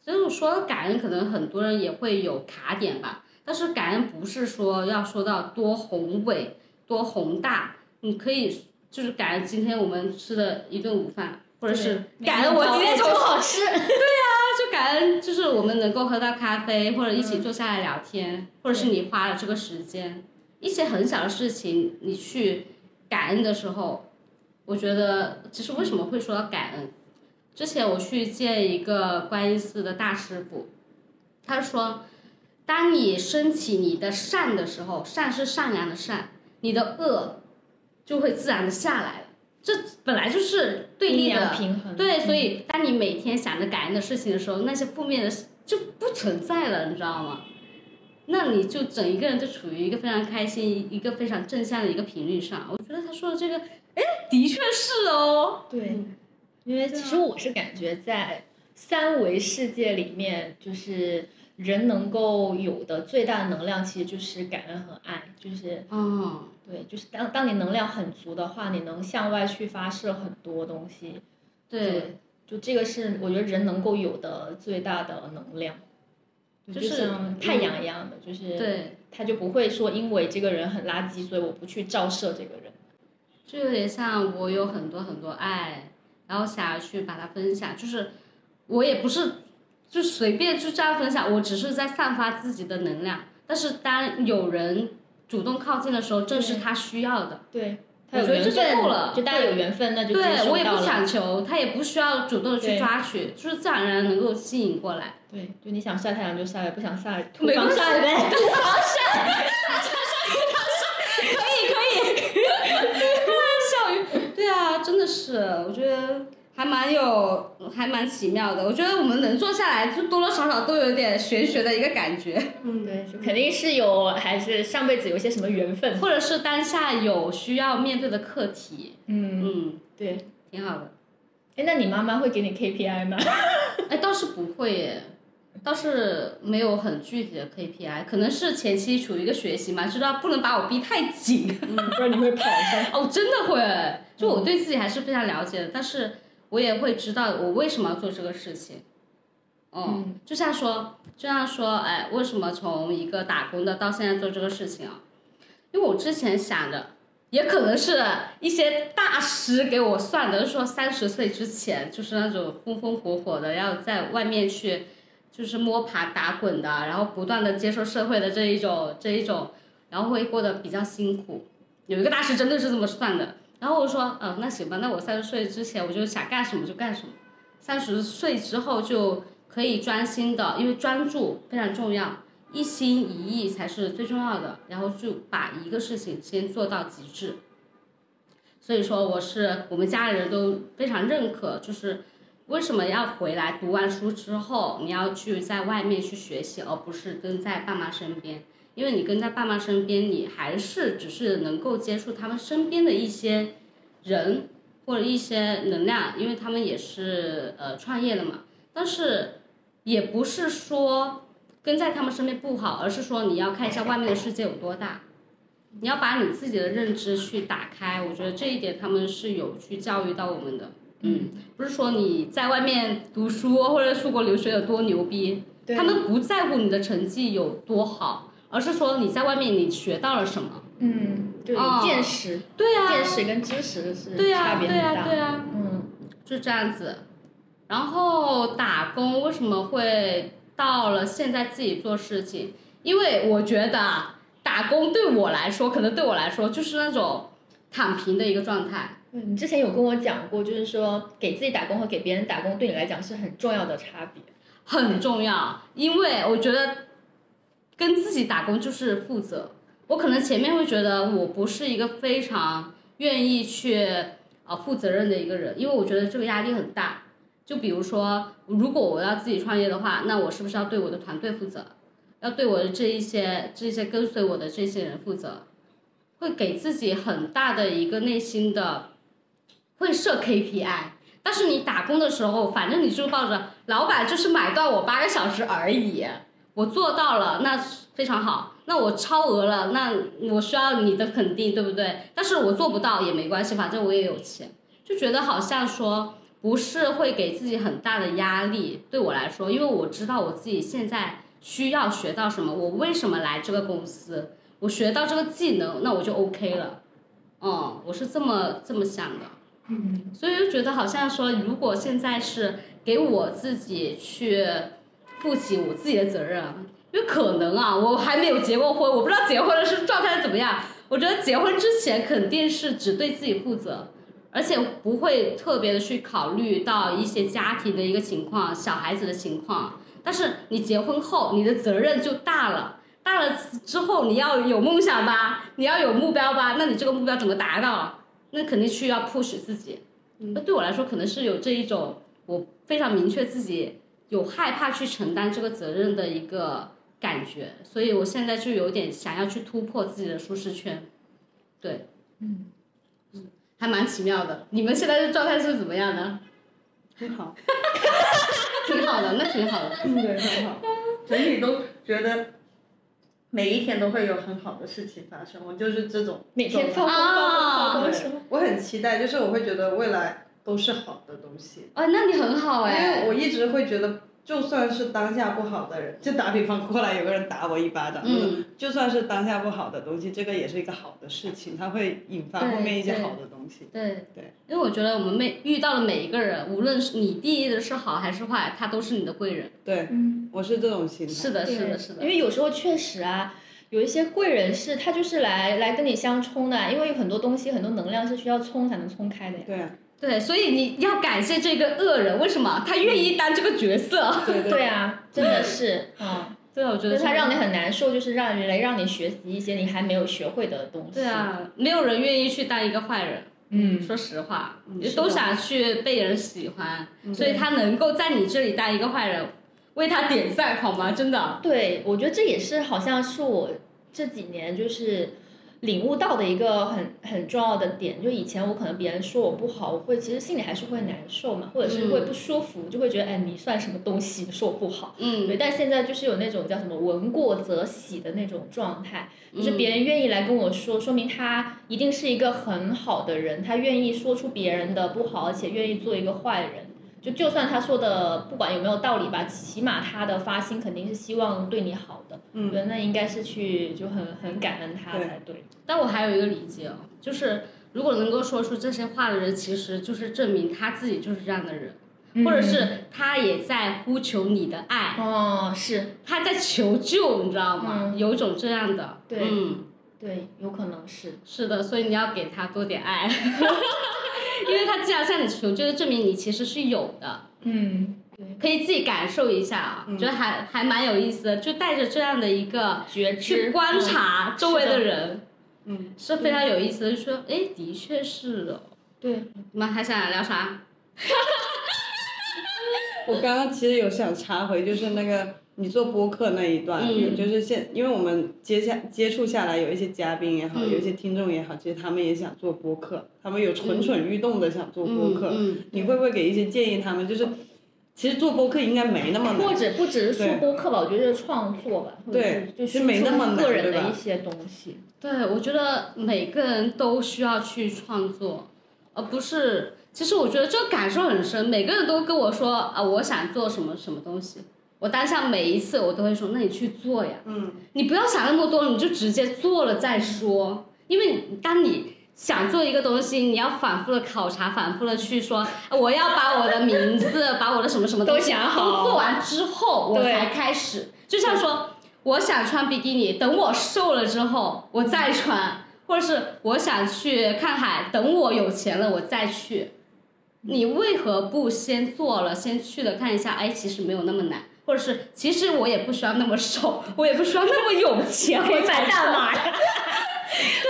所以我说感恩，可能很多人也会有卡点吧。但是感恩不是说要说到多宏伟、多宏大，你可以就是感恩今天我们吃的一顿午饭，或者是感恩我今天中午好吃。*laughs* 就感恩，就是我们能够喝到咖啡，或者一起坐下来聊天，或者是你花了这个时间，一些很小的事情，你去感恩的时候，我觉得其实为什么会说到感恩？之前我去见一个观音寺的大师傅，他说，当你升起你的善的时候，善是善良的善，你的恶就会自然的下来了。这本来就是对立的平衡。对，所以当你每天想着感恩的事情的时候，那些负面的就不存在了，你知道吗？那你就整一个人就处于一个非常开心、一个非常正向的一个频率上。我觉得他说的这个，哎，的确是哦。对，因为其实我是感觉在三维世界里面，就是人能够有的最大的能量，其实就是感恩和爱，就是，嗯，对，就是当当你能量很足的话，你能向外去发射很多东西。对，就这个是我觉得人能够有的最大的能量。就是太阳一样的，就是对，他就不会说因为这个人很垃圾，所以我不去照射这个人。就有点像我有很多很多爱，然后想要去把它分享，就是我也不是就随便就这样分享，我只是在散发自己的能量。但是当有人主动靠近的时候，正是他需要的。对。我觉得这就够了，就大家有缘分，那就对我也不强求，他也不需要主动的去抓取，就是自然而然能够吸引过来。对，就你想晒太阳就晒，不想晒涂防晒呗，涂防晒，*laughs* 可以可以，*laughs* 笑鱼，对啊，真的是，我觉得。还蛮有，还蛮奇妙的。我觉得我们能坐下来，就多多少少都有点玄学的一个感觉。嗯，对，肯定是有，还是上辈子有些什么缘分，或者是当下有需要面对的课题。嗯嗯，对，挺好的。哎，那你妈妈会给你 KPI 吗？*laughs* 哎，倒是不会耶，倒是没有很具体的 KPI，可能是前期处于一个学习嘛，知道不能把我逼太紧，嗯不然你会跑是 *laughs* 哦，真的会，就我对自己还是非常了解的，但是。我也会知道我为什么要做这个事情，嗯，就像说，就像说，哎，为什么从一个打工的到现在做这个事情啊？因为我之前想的，也可能是一些大师给我算的，说三十岁之前就是那种风风火火的，要在外面去，就是摸爬打滚的，然后不断的接受社会的这一种这一种，然后会过得比较辛苦。有一个大师真的是这么算的。然后我说，嗯，那行吧，那我三十岁之前我就想干什么就干什么，三十岁之后就可以专心的，因为专注非常重要，一心一意才是最重要的，然后就把一个事情先做到极致。所以说，我是我们家里人都非常认可，就是为什么要回来读完书之后，你要去在外面去学习，而不是跟在爸妈身边。因为你跟在爸妈身边，你还是只是能够接触他们身边的一些人或者一些能量，因为他们也是呃创业的嘛。但是也不是说跟在他们身边不好，而是说你要看一下外面的世界有多大，你要把你自己的认知去打开。我觉得这一点他们是有去教育到我们的。嗯，不是说你在外面读书或者出国留学有多牛逼，他们不在乎你的成绩有多好。而是说你在外面你学到了什么？嗯，就见识，对呀，见识跟知识是差别很大。对呀，嗯，就这样子。然后打工为什么会到了现在自己做事情？因为我觉得打工对我来说，可能对我来说就是那种躺平的一个状态。嗯你之前有跟我讲过，就是说给自己打工和给别人打工对你来讲是很重要的差别。很重要，因为我觉得。跟自己打工就是负责，我可能前面会觉得我不是一个非常愿意去啊负责任的一个人，因为我觉得这个压力很大。就比如说，如果我要自己创业的话，那我是不是要对我的团队负责，要对我的这一些这些跟随我的这些人负责，会给自己很大的一个内心的会设 KPI。但是你打工的时候，反正你就抱着老板就是买断我八个小时而已。我做到了，那非常好。那我超额了，那我需要你的肯定，对不对？但是我做不到也没关系，反正我也有钱，就觉得好像说不是会给自己很大的压力。对我来说，因为我知道我自己现在需要学到什么，我为什么来这个公司，我学到这个技能，那我就 OK 了。嗯，我是这么这么想的。嗯，所以就觉得好像说，如果现在是给我自己去。负起我自己的责任，因为可能啊，我还没有结过婚，我不知道结婚的是状态怎么样。我觉得结婚之前肯定是只对自己负责，而且不会特别的去考虑到一些家庭的一个情况、小孩子的情况。但是你结婚后，你的责任就大了，大了之后你要有梦想吧，你要有目标吧，那你这个目标怎么达到？那肯定需要 push 自己。那对我来说，可能是有这一种我非常明确自己有害怕去承担这个责任的一个感觉，所以我现在就有点想要去突破自己的舒适圈。对，嗯，嗯还蛮奇妙的。你们现在的状态是怎么样的？很好，*laughs* 挺好的，那挺好的。嗯，对，很好。*laughs* 整体都觉得每一天都会有很好的事情发生，我就是这种。每天放啊放对，我很期待，就是我会觉得未来都是好的东西，哦，那你很好哎因哎为。我一直会觉得，就算是当下不好的人，就打比方过来有个人打我一巴掌，嗯，就算是当下不好的东西，这个也是一个好的事情，它会引发后面一些好的东西。对对，因为我觉得我们每遇到的每一个人，无论是你定义的是好还是坏，他都是你的贵人。对，嗯，我是这种心态。是的，是的，是的。因为有时候确实啊，有一些贵人是他就是来来跟你相冲的，因为有很多东西很多能量是需要冲才能冲开的呀。对啊，对，所以你要感谢这个恶人，为什么他愿意当这个角色？对对对啊，真的是，嗯，对，我觉得他让你很难受，就是让人来让你学习一些你还没有学会的东西。对，啊，没有人愿意去当一个坏人。嗯，说实话，嗯也都想去被人喜欢，所以他能够在你这里当一个坏人，为他点赞好吗？真的。对，我觉得这也是好像是我这几年就是领悟到的一个很很重要的点。就以前我可能别人说我不好，我会其实心里还是会难受嘛，或者是会不舒服，就会觉得哎你算什么东西，说我不好。嗯，对，但现在就是有那种叫什么“闻过则喜”的那种状态，就是嗯别人愿意来跟我说，说明他一定是一个很好的人，他愿意说出别人的不好，而且愿意做一个坏人。就就算他说的不管有没有道理吧，起码他的发心肯定是希望对你好的。嗯我觉得那应该是去就很很感恩他才对。但我还有一个理解哦，就是如果能够说出这些话的人，其实就是证明他自己就是这样的人，或者是他也在呼求你的爱，哦，是他在求救，你知道吗？有一种这样的，对嗯，对，有可能是。是的，所以你要给他多点爱，*laughs* 因为他既然向你求就是证明你其实是有的。嗯，可以自己感受一下啊，觉得还还蛮有意思的，就带着这样的一个觉知去观察周围的人，嗯，是非常有意思的。就说，哎，的确是哦。对，你们还想聊啥？*laughs* 我刚刚其实有想插回，就是那个你做播客那一段，嗯就是现，因为我们接下接触下来，有一些嘉宾也好，嗯有一些听众也好，其实他们也想做播客，他们有蠢蠢欲动的想做播客，嗯，你会不会给一些建议他们？就是其实做播客应该没那么难，或者不只是说播客吧，我觉得是创作吧，对就其实没那么难个人的一些东西。对，我觉得每个人都需要去创作，而不是。其实我觉得这个感受很深，每个人都跟我说啊，我想做什么什么东西。我当下每一次我都会说，那你去做呀。嗯，你不要想那么多，你就直接做了再说。因为当你想做一个东西，你要反复的考察，反复的去说，我要把我的名字，把我的什么什么都想好都做完之后，我才开始。就像说，我想穿比基尼，等我瘦了之后我再穿，或者是我想去看海，等我有钱了我再去。你为何不先做了，先去了看一下？哎，其实没有那么难，或者是其实我也不需要那么瘦，我也不需要那么有钱，我买大买。*laughs* 码。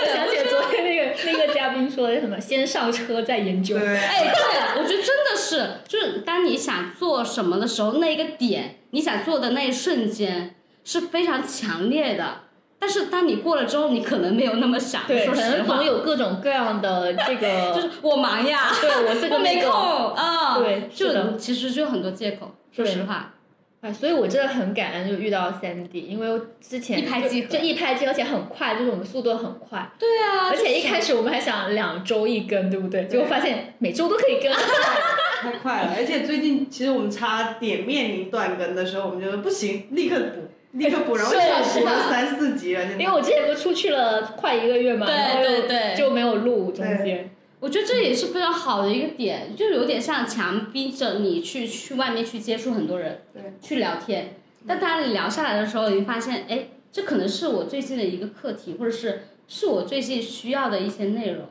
我想起了昨天那个那个嘉宾说的什么，先上车再研究。对，哎，对，我觉得真的是，就是当你想做什么的时候，那一个点，你想做的那一瞬间是非常强烈的。但是当你过了之后，你可能没有那么想。对，说实话可能总，有各种各样的 *laughs* 这个，就是我忙呀，对我这 *laughs* 个我没空啊。对就其实就很多借口。说实话，哎，所以我真的很感恩，就遇到 Sandy，因为之前一拍即合就就一拍即合，而且很快，就是我们速度很快，对啊，而且一开始我们还想两周一更，对不对？结果发现每周都可以更。*laughs* 太快了，而且最近其实我们差点面临断更的时候，我们就说不行，立刻补，立刻补，然后是又是补了三四集了，因为我之前不是出去了快一个月嘛，对然后又对对就没有录中间。我觉得这也是非常好的一个点，就有点像强逼着你去去外面去接触很多人，对，去聊天。但大家聊下来的时候，你发现，哎，这可能是我最近的一个课题，或者是是我最近需要的一些内容，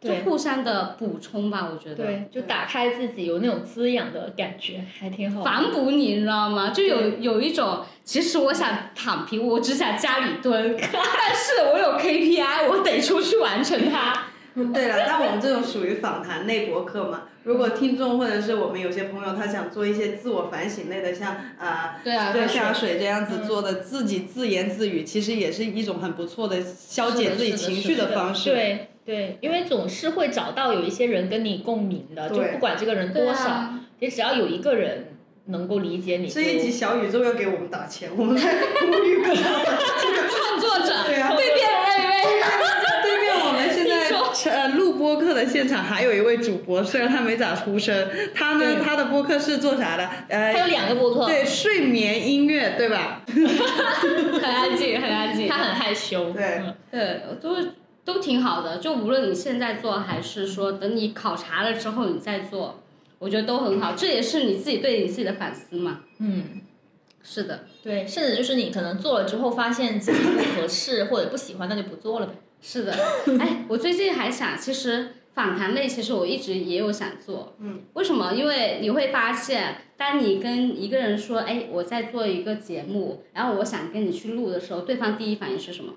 对，就互相的补充吧，我觉得。对，就打开自己，有那种滋养的感觉，还挺好的。反哺你，你知道吗？就有有一种，其实我想躺平，我只想家里蹲，*laughs* 但是我有 KPI，我得出去完成它。*laughs* 对了，但我们这种属于访谈类博客嘛。如果听众或者是我们有些朋友，他想做一些自我反省类的，像啊，对啊，对下水这样子做的，自己自言自语，其实也是一种很不错的消解自己情绪的方式。对对，因为总是会找到有一些人跟你共鸣的，就不管这个人多少，也只要有一个人能够理解你。这一集小宇宙要给我们打钱，我们来呼吁各 *laughs* 个创作者，对啊，对面那位。呃，录播客的现场还有一位主播，虽然他没咋出声，他呢，他的播客是做啥的？呃，他有两个播客，对，睡眠音乐，对吧？很安静，很安静。他很害羞。对，对，都都挺好的。就无论你现在做，还是说等你考察了之后你再做，我觉得都很好。这也是你自己对你自己的反思嘛。嗯，是的，对，甚至就是你可能做了之后发现自己不合适或者不喜欢，那就不做了呗。是的，哎，我最近还想，其实访谈类，其实我一直也有想做。嗯。为什么？因为你会发现，当你跟一个人说，哎，我在做一个节目，然后我想跟你去录的时候，对方第一反应是什么？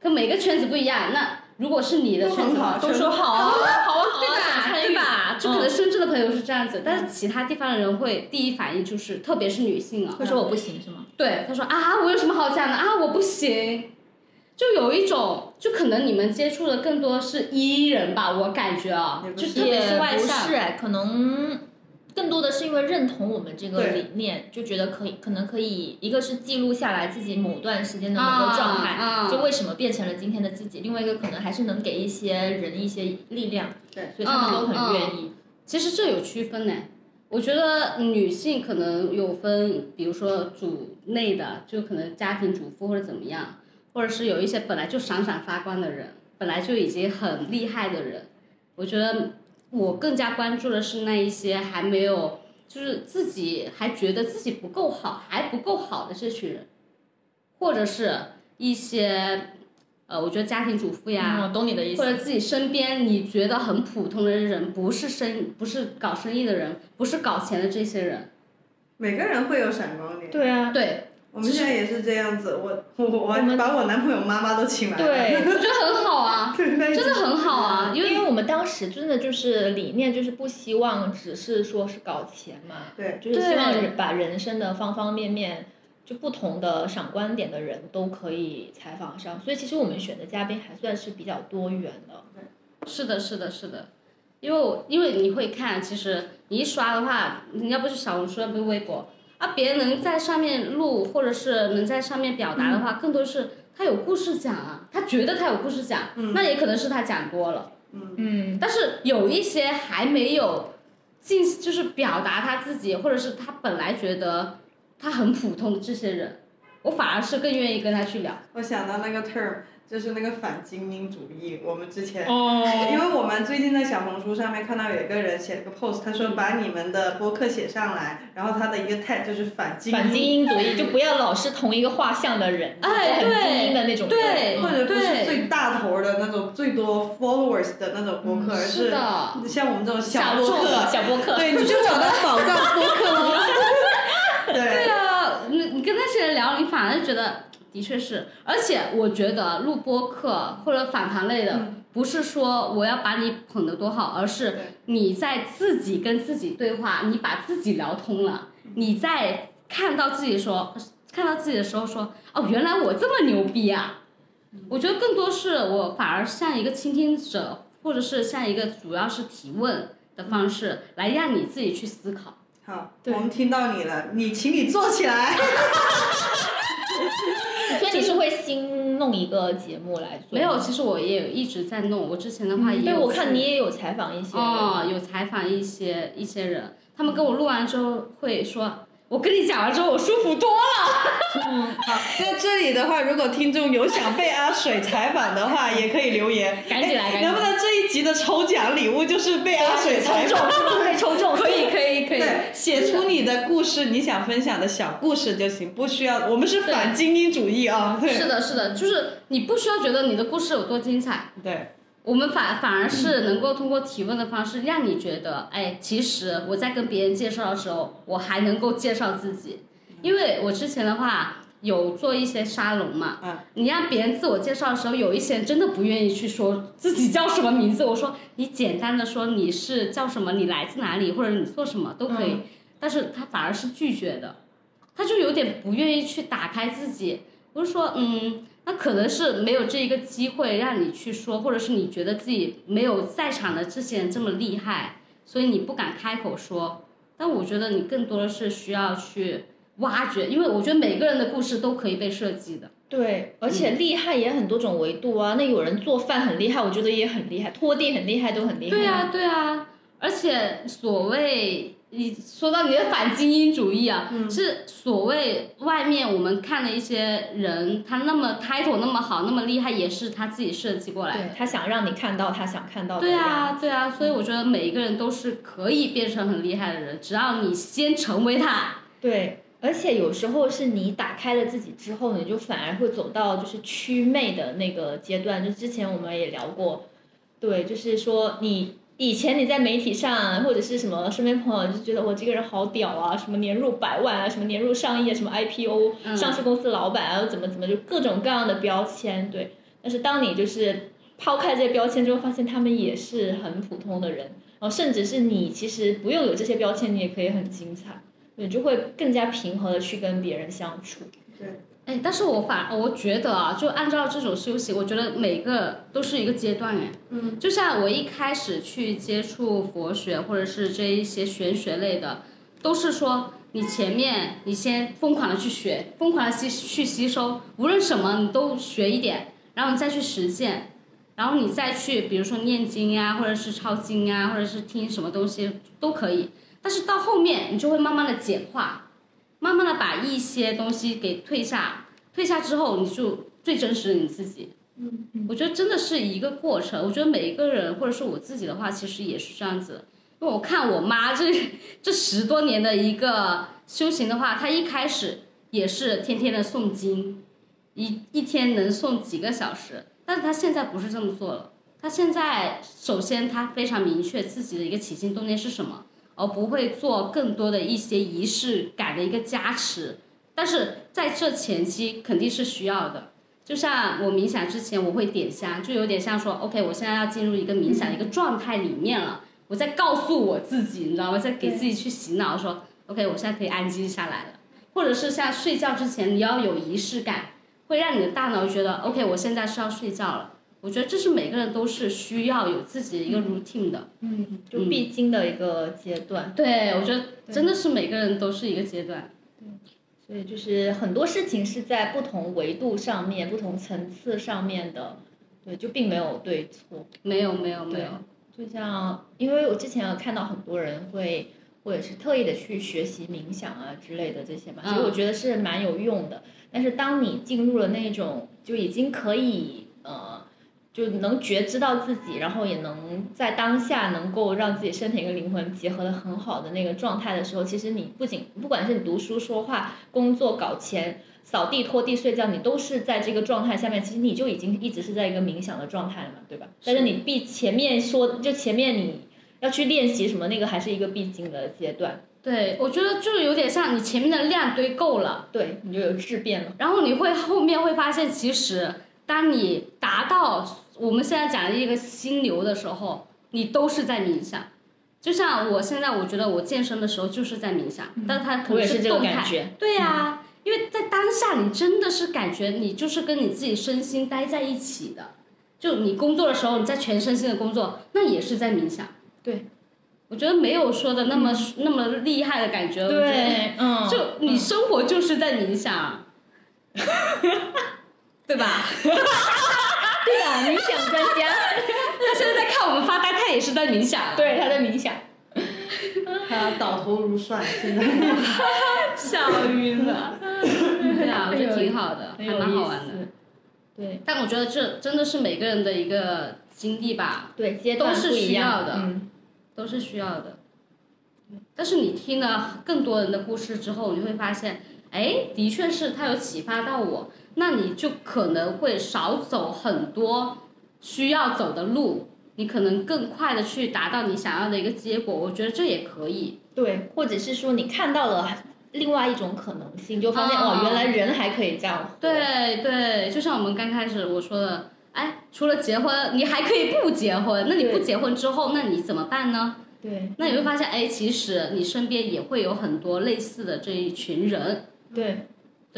可每个圈子不一样。那如果是你的圈子，都说好啊，好啊，对吧？对吧？就可能深圳的朋友是这样子，但是其他地方的人会第一反应就是，特别是女性啊，会说我不行是吗？对，他说啊，我有什么好讲的啊？我不行。就有一种，就可能你们接触的更多是 E 人吧，我感觉啊，就特别是外向，可能更多的是因为认同我们这个理念，就觉得可以，可能可以，一个是记录下来自己某段时间的某个状态，就为什么变成了今天的自己；，另外一个可能还是能给一些人一些力量，对，所以他们都很愿意。其实这有区分呢，我觉得女性可能有分，比如说主内的，就可能家庭主妇或者怎么样。或者是有一些本来就闪闪发光的人，本来就已经很厉害的人，我觉得我更加关注的是那一些还没有，就是自己还觉得自己不够好，还不够好的这群人，或者是一些，呃，我觉得家庭主妇呀，懂你的意思，或者自己身边你觉得很普通的人，不是生不是搞生意的人，不是搞钱的这些人，每个人会有闪光点，对啊，对。我们现在也是这样子，我我我把我男朋友妈妈都请来了，对，我觉得很好啊，*laughs* 真的很好啊，*laughs* 因为因为我们当时真的就是理念就是不希望只是说是搞钱嘛，对，就是希望把人生的方方面面，就不同的赏观点的人都可以采访上，所以其实我们选的嘉宾还算是比较多元的，是的，是的，是的，因为我因为你会看，其实你一刷的话，你要不是小红书，要不是微博。啊，别人能在上面录，或者是能在上面表达的话，更多是他有故事讲啊，他觉得他有故事讲，那也可能是他讲多了。嗯嗯。但是有一些还没有进，就是表达他自己，或者是他本来觉得他很普通的这些人，我反而是更愿意跟他去聊。我想到那个 term。就是那个反精英主义，我们之前，哦，*laughs* 因为我们最近在小红书上面看到有一个人写了个 post，他说把你们的播客写上来，然后他的一个 tag 就是反精英，反精英主义，就不要老是同一个画像的人，哎，很精英的那种，对，或者不是最大头的那种最多 followers 的那种播客，而是像我们这种小播客，小播客，对，你就找到宝藏播客了，*laughs* *laughs* 对，跟那些人聊，你反而觉得。的确是，而且我觉得录播课或者访谈类的，不是说我要把你捧得多好，而是你在自己跟自己对话，你把自己聊通了，你在看到自己说，看到自己的时候说，哦，原来我这么牛逼啊！我觉得更多是我反而像一个倾听者，或者是像一个主要是提问的方式，来让你自己去思考。好，我们听到你了，你请你坐起来。*laughs* 所以你是会新弄一个节目来做？没有，其实我也有一直在弄。我之前的话也，对，我看你也有采访一些，哦，有采访一些一些人，他们跟我录完之后会说。我跟你讲完之后，我舒服多了。嗯，*laughs* 好，那这里的话，如果听众有想被阿水采访的话，*laughs* 也可以留言。赶紧来，赶紧。能不能这一集的抽奖礼物就是被阿水采访？被抽中，可以，可以，可以。对，写出你的故事，你想分享的小故事就行，不需要。我们是反精英主义啊。是的，是的，就是你不需要觉得你的故事有多精彩。对。我们反反而是能够通过提问的方式，让你觉得，哎，其实我在跟别人介绍的时候，我还能够介绍自己。因为我之前的话，有做一些沙龙嘛，嗯你让别人自我介绍的时候，有一些人真的不愿意去说自己叫什么名字。我说你简单的说你是叫什么，你来自哪里，或者你做什么都可以，嗯但是他反而是拒绝的，他就有点不愿意去打开自己。我是说，嗯，那可能是没有这一个机会让你去说，或者是你觉得自己没有在场的这些人这么厉害，所以你不敢开口说。但我觉得你更多的是需要去挖掘，因为我觉得每个人的故事都可以被设计的。对，而且厉害也很多种维度啊。那有人做饭很厉害，我觉得也很厉害，拖地很厉害，都很厉害。对啊，对啊，而且所谓你说到你的反精英主义啊，是所谓外面我们看的一些人，他那么 title 那么好，那么厉害，也是他自己设计过来的。对他想让你看到他想看到的对啊，对啊，所以我觉得每一个人都是可以变成很厉害的人，只要你先成为他。对，而且有时候是你打开了自己之后，你就反而会走到就是祛魅的那个阶段。就之前我们也聊过，对，就是说你以前你在媒体上或者是什么身边朋友就觉得我这个人好屌啊，什么年入百万啊，什么年入上亿啊，什么 IPO、嗯上市公司老板啊，怎么怎么就各种各样的标签，对。但是当你就是抛开这些标签之后，发现他们也是很普通的人，然后甚至是你其实不用有这些标签，你也可以很精彩。你就会更加平和的去跟别人相处。对，哎，但是我反我觉得啊，就按照这种修行，我觉得每个都是一个阶段哎。嗯。就像我一开始去接触佛学或者是这一些玄学类的，都是说你前面你先疯狂的去学，疯狂的吸去吸收，无论什么你都学一点，然后你再去实践，然后你再去比如说念经呀，或者是抄经啊，或者是听什么东西都可以。但是到后面你就会慢慢的简化，慢慢的把一些东西给退下，退下之后你就最真实的你自己。嗯，我觉得真的是一个过程。我觉得每一个人或者是我自己的话，其实也是这样子。因为我看我妈这这十多年的一个修行的话，她一开始也是天天的诵经，一一天能诵几个小时，但是她现在不是这么做了。她现在首先她非常明确自己的一个起心动念是什么。而不会做更多的一些仪式感的一个加持，但是在这前期肯定是需要的。就像我冥想之前，我会点香，就有点像说，OK，我现在要进入一个冥想的一个状态里面了，我在告诉我自己，你知道吗？在给自己去洗脑说，OK，我现在可以安静下来了。或者是像睡觉之前，你要有仪式感，会让你的大脑觉得，OK，我现在是要睡觉了。我觉得这是每个人都是需要有自己的一个 routine 的，嗯，就必经的一个阶段。对，我觉得真的是每个人都是一个阶段。对所以就是很多事情是在不同维度上面、不同层次上面的，对，就并没有对错。没有，没有，没有。就像，因为我之前有看到很多人会，或者是特意的去学习冥想啊之类的这些嘛，其实我觉得是蛮有用的。但是当你进入了那种就已经可以呃。就能觉知到自己，然后也能在当下能够让自己身体跟灵魂结合的很好的那个状态的时候，其实你不仅不管是你读书、说话、工作、搞钱、扫地、拖地、睡觉，你都是在这个状态下面，其实你就已经一直是在一个冥想的状态了嘛，对吧？但是你必前面说，就前面你要去练习什么，那个还是一个必经的阶段。对，我觉得就是有点像你前面的量堆够了，对，你就有质变了，然后你会后面会发现，其实当你达到。我们现在讲的一个心流的时候，你都是在冥想。就像我现在，我觉得我健身的时候就是在冥想，但它可能是动态。觉。对呀，因为在当下，你真的是感觉你就是跟你自己身心待在一起的。就你工作的时候，你在全身心的工作，那也是在冥想。对，我觉得没有说的那么那么厉害的感觉。对，嗯，就你生活就是在冥想，*laughs* 对吧？*laughs* 对啊，冥想专家，*laughs* 他现在在看我们发呆，他也是在冥想。对，他在冥想。*laughs* 他倒头如帅，现在笑晕了。对啊，我觉得挺好的，还蛮好玩的。对。但我觉得这真的是每个人的一个经历吧。对，阶段都是需要的，嗯，都是需要的。但是你听了更多人的故事之后，你会发现，哎，的确是他有启发到我。那你就可能会少走很多需要走的路，你可能更快的去达到你想要的一个结果。我觉得这也可以。对，或者是说你看到了另外一种可能性，就发现哦，原来人还可以这样。对对，就像我们刚开始我说的，哎，除了结婚，你还可以不结婚。那你不结婚之后，那你怎么办呢？对。那你会发现，哎，其实你身边也会有很多类似的这一群人。对。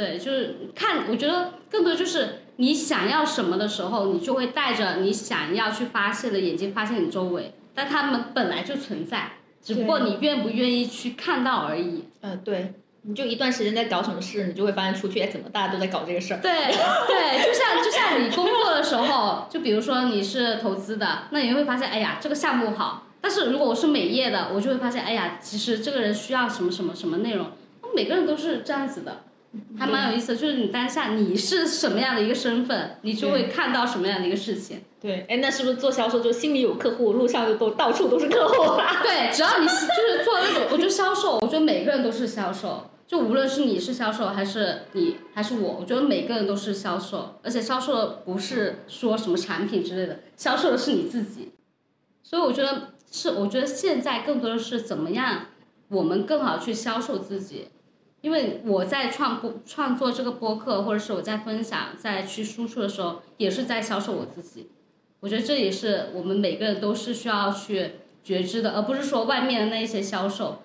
对，就是看，我觉得更多就是你想要什么的时候，你就会带着你想要去发现的眼睛发现你周围，但他们本来就存在，只不过你愿不愿意去看到而已。嗯，对，你就一段时间在搞什么事，你就会发现出去，哎，怎么大家都在搞这个事儿？对对，就像就像你工作的时候，就比如说你是投资的，那你会发现，哎呀，这个项目好，但是如果我是美业的，我就会发现，哎呀，其实这个人需要什么什么什么内容，每个人都是这样子的。还蛮有意思的，就是你当下你是什么样的一个身份，你就会看到什么样的一个事情。对，哎，那是不是做销售就心里有客户，路上就都到处都是客户？对，只要你就是做那种，我觉得销售，我觉得每个人都是销售，就无论是你是销售还是你还是我，我觉得每个人都是销售，而且销售的不是说什么产品之类的，销售的是你自己。所以我觉得是，我觉得现在更多的是怎么样我们更好去销售自己。因为我在创播创作这个播客，或者是我在分享、在去输出的时候，也是在销售我自己。我觉得这也是我们每个人都是需要去觉知的，而不是说外面的那一些销售。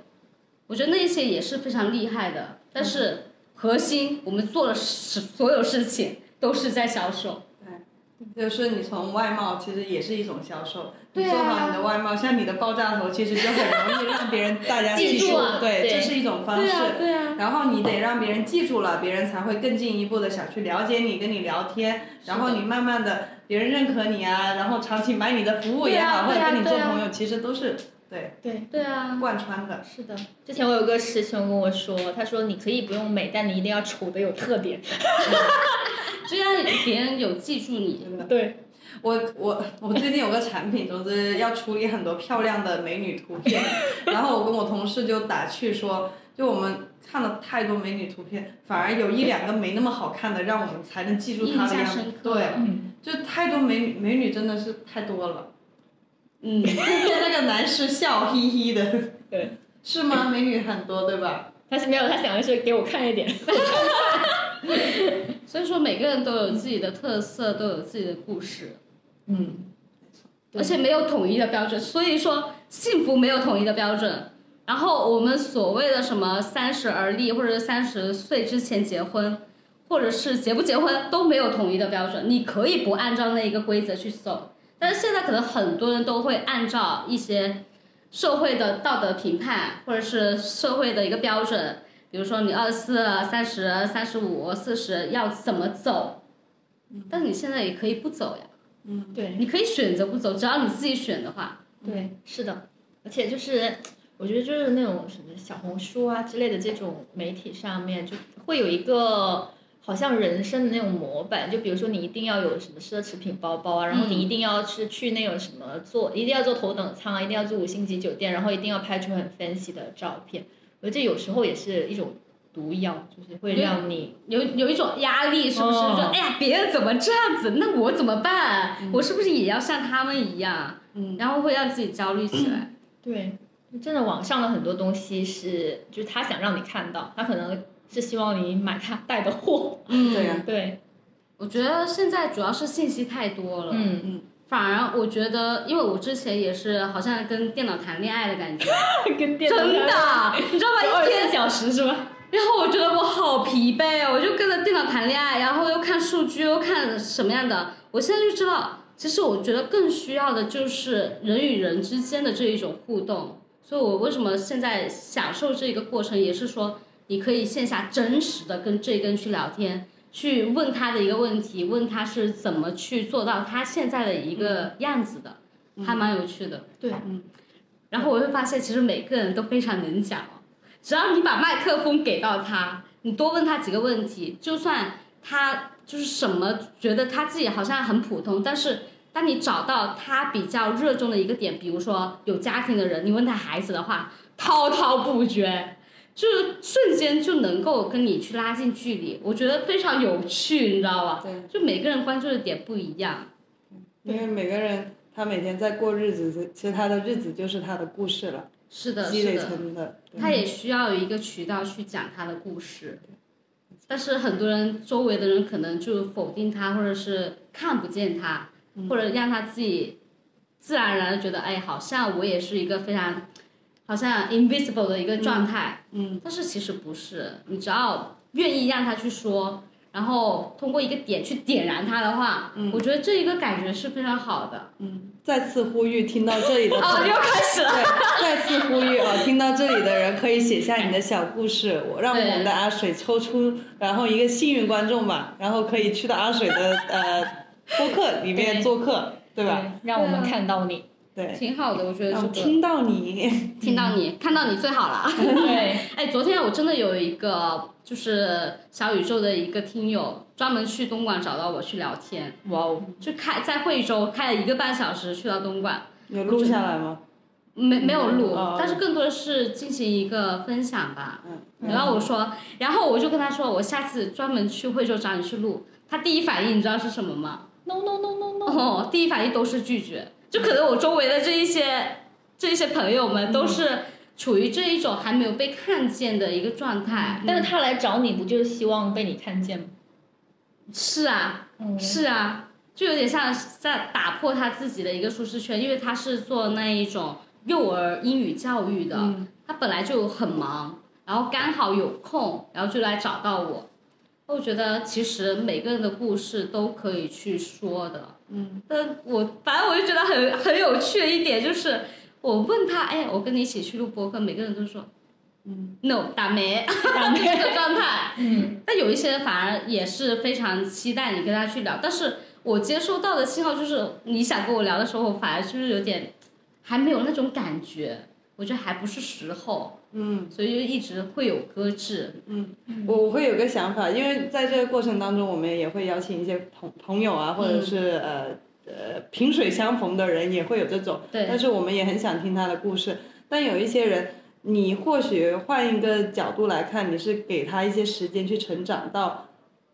我觉得那一些也是非常厉害的，但是核心我们做的所所有事情都是在销售。对，就是你从外貌其实也是一种销售。你做好你的外貌，像你的爆炸头，其实就很容易让别人大家记住，对，这是一种方式。对啊。然后你得让别人记住了，别人才会更进一步的想去了解你，跟你聊天。然后你慢慢的，别人认可你啊，然后长期买你的服务也好，或者跟你做朋友，其实都是对。对。对啊。贯穿的。是的。之前我有个师兄跟我说，他说你可以不用美，但你一定要丑的有特点。*laughs* *laughs* 这样别人有记住你。对。我我我最近有个产品，总之要处理很多漂亮的美女图片，然后我跟我同事就打趣说，就我们看了太多美女图片，反而有一两个没那么好看的，让我们才能记住她的样子。对，就太多美美女真的是太多了。嗯，*laughs* 那个男士笑嘻嘻的。对。*laughs* 是吗？美女很多，对吧？他是没有，他想的是给我看一点。*laughs* 所以说，每个人都有自己的特色，都有自己的故事。嗯，而且没有统一的标准，所以说幸福没有统一的标准。然后我们所谓的什么三十而立，或者三十岁之前结婚，或者是结不结婚都没有统一的标准。你可以不按照那一个规则去走，但是现在可能很多人都会按照一些社会的道德评判，或者是社会的一个标准，比如说你二十四、三十、三十五、四十要怎么走，但是你现在也可以不走呀。嗯，对，你可以选择不走，只要你自己选的话。对，是的，而且就是，我觉得就是那种什么小红书啊之类的这种媒体上面，就会有一个好像人生的那种模板，就比如说你一定要有什么奢侈品包包啊，然后你一定要是去那种什么坐，一定要坐头等舱啊，一定要住五星级酒店，然后一定要拍出很 fancy 的照片。我觉得这有时候也是一种。毒药就是会让你有有一种压力，是不是？说哎呀，别人怎么这样子，那我怎么办？我是不是也要像他们一样？嗯，然后会让自己焦虑起来。对，真的网上的很多东西是，就是他想让你看到，他可能是希望你买他带的货。嗯，对呀，对。我觉得现在主要是信息太多了。嗯嗯。反而我觉得，因为我之前也是好像跟电脑谈恋爱的感觉。*laughs* 跟电脑。真的，你知道吗？一天小时是吧？然后我觉得我好疲惫，我就跟着电脑谈恋爱，然后又看数据，又看什么样的。我现在就知道，其实我觉得更需要的就是人与人之间的这一种互动。所以我为什么现在享受这个过程，也是说你可以线下真实的跟这根去聊天，去问他的一个问题，问他是怎么去做到他现在的一个样子的，还蛮有趣的。对，嗯。然后我会发现，其实每个人都非常能讲。只要你把麦克风给到他，你多问他几个问题，就算他就是什么觉得他自己好像很普通，但是当你找到他比较热衷的一个点，比如说有家庭的人，你问他孩子的话，滔滔不绝，就是瞬间就能够跟你去拉近距离，我觉得非常有趣，你知道吧？对，就每个人关注的点不一样，因为每个人他每天在过日子，其实他的日子就是他的故事了，是的，积累是的。成的。他也需要有一个渠道去讲他的故事，但是很多人周围的人可能就否定他，或者是看不见他，或者让他自己自然而然的觉得，哎，好像我也是一个非常好像 invisible 的一个状态，嗯，但是其实不是，你只要愿意让他去说，然后通过一个点去点燃它的话，嗯我觉得这一个感觉是非常好的。嗯再次呼吁，听到这里的哦，朋又开始了。对，再次呼吁啊！听到这里的人可以写下你的小故事，我让我们的阿水抽出，然后一个幸运观众吧，然后可以去到阿水的呃播客里面做客，对吧？对，让我们看到你。对，挺好的，我觉得让我这个听到你，*laughs* *laughs* 听到你看到你最好了。*laughs* 对，哎，昨天我真的有一个就是小宇宙的一个听友，专门去东莞找到我去聊天，哇哦，就开在惠州开了一个半小时去到东莞，有录下来吗？没没有录，哦但是更多的是进行一个分享吧。嗯然后我说，然后我就跟他说，我下次专门去惠州找你去录。他第一反应你知道是什么吗？no no no no no，哦，第一反应都是拒绝，就可能我周围的这一些这一些朋友们都是处于这一种还没有被看见的一个状态。但是他来找你，不就是希望被你看见吗？是啊，嗯是啊，就有点像在打破他自己的一个舒适圈，因为他是做那一种幼儿英语教育的，他本来就很忙，然后刚好有空，然后就来找到我。我觉得其实每个人的故事都可以去说的，嗯，但我反正我就觉得很很有趣的一点就是，我问他，哎，我跟你一起去录播客，每个人都说，嗯，no 打没，打没 *laughs* 这个状态，嗯，但有一些人反而也是非常期待你跟他去聊，但是我接收到的信号就是你想跟我聊的时候，我反而就是有点还没有那种感觉，我觉得还不是时候，嗯，所以就一直会有搁置。嗯我我会有个想法，因为在这个过程当中，我们也会邀请一些朋朋友啊，或者是、呃呃萍水相逢的人，也会有这种。对但是我们也很想听他的故事。但有一些人，你或许换一个角度来看，你是给他一些时间去成长到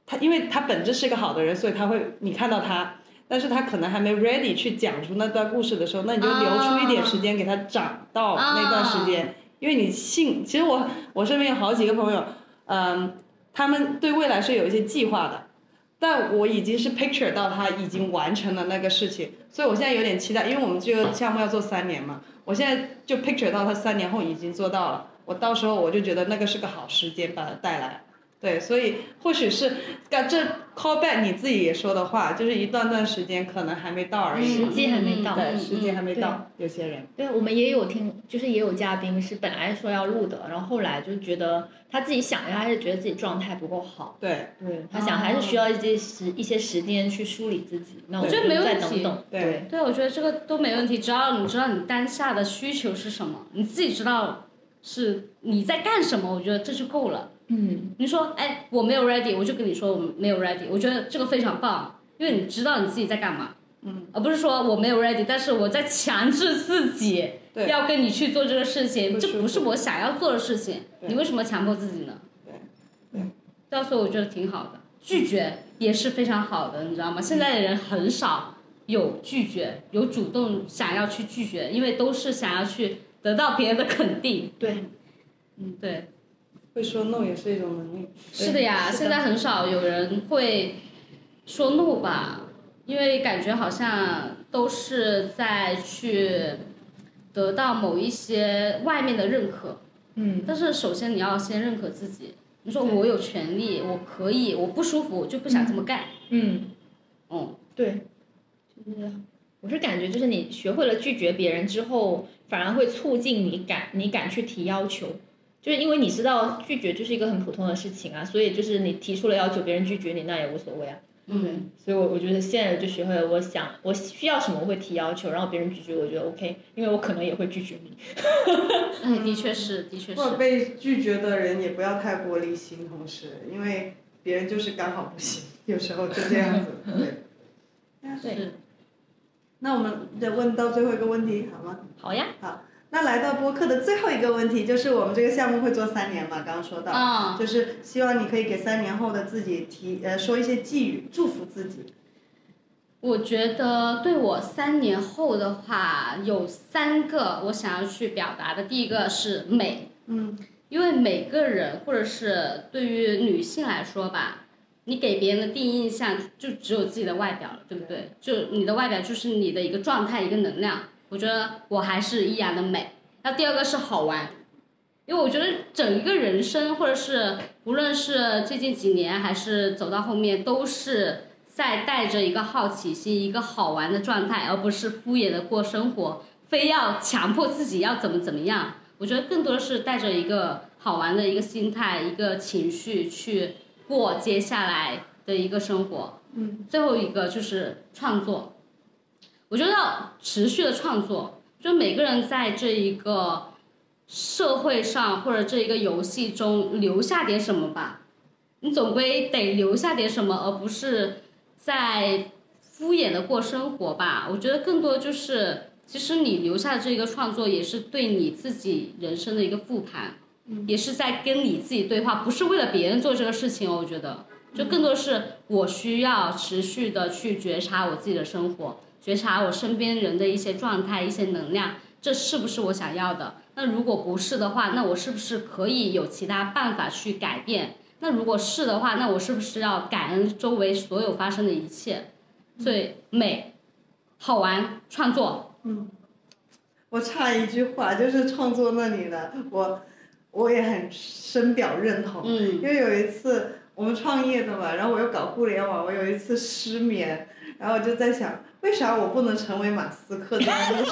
他，因为他本质是个好的人，所以他会你看到他。但是他可能还没 ready 去讲出那段故事的时候，那你就留出一点时间给他长到那段时间，因为你信。其实我我身边有好几个朋友，嗯，他们对未来是有一些计划的，但我已经是 picture 到他已经完成了那个事情，所以我现在有点期待，因为我们这个项目要做三年嘛，我现在就 picture 到他三年后已经做到了，我到时候我就觉得那个是个好时间把它带来。对，所以或许是，干这 call back 你自己也说的话，就是一段段时间可能还没到而已时嘛。机还没到。对，时间还没到，有些人。对，我们也有听，就是也有嘉宾是本来说要录的，然后后来就觉得他自己想要，还是觉得自己状态不够好。对对他想还是需要一些时一些时间去梳理自己。那我觉得没问题等等。对对，我觉得这个都没问题，只要你知道你当下的需求是什么，你自己知道是你在干什么，我觉得这就够了。嗯，你说，哎，我没有 ready，我就跟你说我没有 ready，我觉得这个非常棒，因为你知道你自己在干嘛，嗯，而不是说我没有 ready，但是我在强制自己对。要跟你去做这个事情，这不是我想要做的事情，你为什么强迫自己呢？对。对，到时候我觉得挺好的，拒绝也是非常好的，你知道吗？现在的人很少有拒绝，有主动想要去拒绝，因为都是想要去得到别人的肯定，对，嗯，对。会说 no 也是一种能力。是的呀，的现在很少有人会说 no 吧，因为感觉好像都是在去得到某一些外面的认可。嗯，但是首先你要先认可自己，你说我有权利，我可以，我不舒服，我就不想这么干。嗯，嗯，对，就是我是感觉就是你学会了拒绝别人之后，反而会促进你敢你敢去提要求。就是因为你知道拒绝就是一个很普通的事情啊，所以就是你提出了要求，别人拒绝你那也无所谓啊。嗯，所以我我觉得现在就学会了，我想我需要什么我会提要求，然后别人拒绝我觉得 OK，因为我可能也会拒绝你。*laughs* 哎，的确是，的确是或。者被拒绝的人也不要太玻璃心，同时，因为别人就是刚好不行，有时候就这样子。对。是，那我们再问到最后一个问题，好吗？好呀，好。那来到播客的最后一个问题，就是我们这个项目会做三年嘛？刚刚说到，啊就是希望你可以给三年后的自己提呃说一些寄语，祝福自己。我觉得对我三年后的话，有三个我想要去表达的。第一个是美，嗯，因为每个人或者是对于女性来说吧，你给别人的第一印象就只有自己的外表了，对不对？就你的外表就是你的一个状态，一个能量。我觉得我还是依然的美。那第二个是好玩，因为我觉得整一个人生，或者是无论是最近几年还是走到后面，都是在带着一个好奇心、一个好玩的状态，而不是敷衍的过生活，非要强迫自己要怎么怎么样。我觉得更多的是带着一个好玩的一个心态、一个情绪去过接下来的一个生活。嗯。最后一个就是创作，我觉得要持续的创作。就每个人在这一个社会上或者这一个游戏中留下点什么吧，你总归得留下点什么，而不是在敷衍的过生活吧。我觉得更多就是，其实你留下的这个创作也是对你自己人生的一个复盘，也是在跟你自己对话，不是为了别人做这个事情哦。我觉得，就更多是我需要持续的去觉察我自己的生活。觉察我身边人的一些状态、一些能量，这是不是我想要的？那如果不是的话，那我是不是可以有其他办法去改变？那如果是的话，那我是不是要感恩周围所有发生的一切？所以美、好玩、创作。嗯，我差一句话，就是创作那里的我，我也很深表认同。嗯。因为有一次我们创业的嘛，然后我又搞互联网，我有一次失眠，然后我就在想。为啥我不能成为马斯克这样的？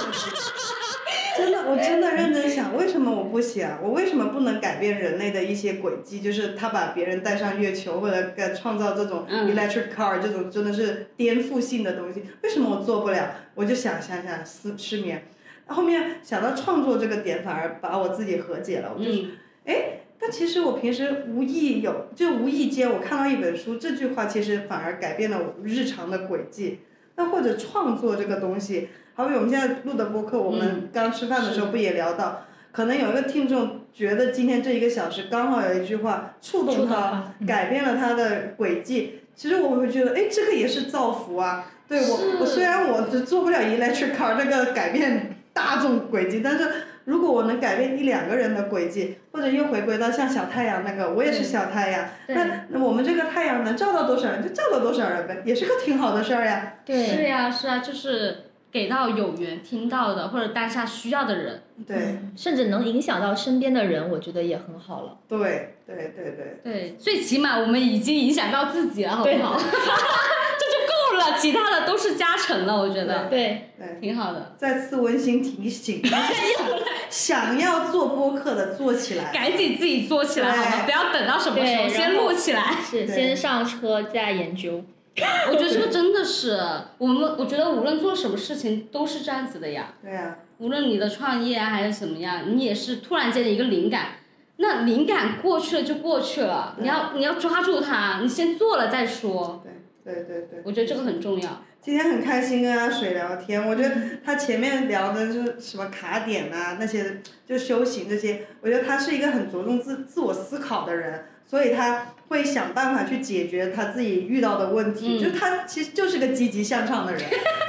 真的，我真的认真想，为什么我不行？我为什么不能改变人类的一些轨迹？就是他把别人带上月球，或者创造这种 electric car 这种真的是颠覆性的东西，为什么我做不了？我就想想想失失眠，后面想到创作这个点，反而把我自己和解了。我就是，哎，但其实我平时无意有，就无意间我看到一本书，这句话其实反而改变了我日常的轨迹。那或者创作这个东西，好比我们现在录的播客，我们刚吃饭的时候不也聊到，可能有一个听众觉得今天这一个小时刚好有一句话触动他，改变了他的轨迹。其实我会觉得，哎，这个也是造福啊。对我，我虽然我做不了 electric car 这个改变大众轨迹，但是。如果我能改变一两个人的轨迹，或者又回归到像小太阳那个，我也是小太阳，那那我们这个太阳能照到多少人就照到多少人呗，也是个挺好的事儿呀。对，是呀，是啊，就是给到有缘听到的或者当下需要的人，对，甚至能影响到身边的人，我觉得也很好了。对对对对。对，最起码我们已经影响到自己了，好不好？*laughs* 了，其他的都是加成了，我觉得对对，挺好的。再次温馨提醒，*laughs* *laughs* 想要做播客的做起来，赶紧自己做起来，好吗？不要等到什么时候，先录起来。是，先上车再研究。我觉得这个真的是我们，我觉得无论做什么事情都是这样子的呀。对呀。无论你的创业啊还是怎么样，你也是突然间的一个灵感，那灵感过去了就过去了，你要你要抓住它，你先做了再说。对。对对对，我觉得这个很重要。今天很开心跟阿水聊天，我觉得他前面聊的就是什么卡点啊那些，就修行这些，我觉得他是一个很着重自自我思考的人，所以他会想办法去解决他自己遇到的问题，就他其实就是个积极向上的人，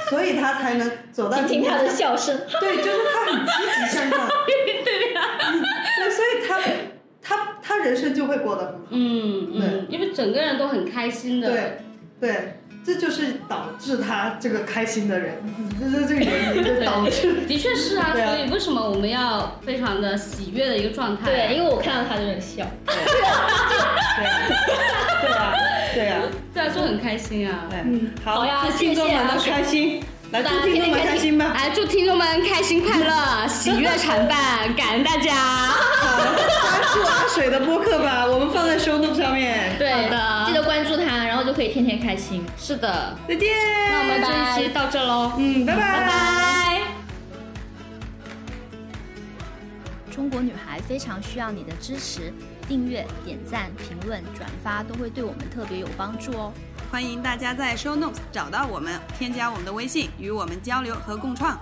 所以他才能走到。*laughs* 听他的笑声。*laughs* 对，就是他很积极向上。*laughs* 对呀。对，所以他他他人生就会过得很好。嗯嗯，因为整个人都很开心的。对。对，这就是导致他这个开心的人，这是这个原因，就导致。的确是啊，所以为什么我们要非常的喜悦的一个状态？对，因为我看到他就在笑。对啊，对啊，对啊，就很开心啊。嗯，好呀，听众们都开心，来祝听众们开心吧。来祝听众们开心快乐，喜悦常伴，感恩大家。好，关注阿水的播客吧，我们放在 show note 上面。对的，记得关注他。然后就可以天天开心。是的，再见。那我们这一期到这喽。嗯，拜拜。拜拜。中国女孩非常需要你的支持，订阅、点赞、评论、转发都会对我们特别有帮助哦。欢迎大家在 Show Notes 找到我们，添加我们的微信，与我们交流和共创。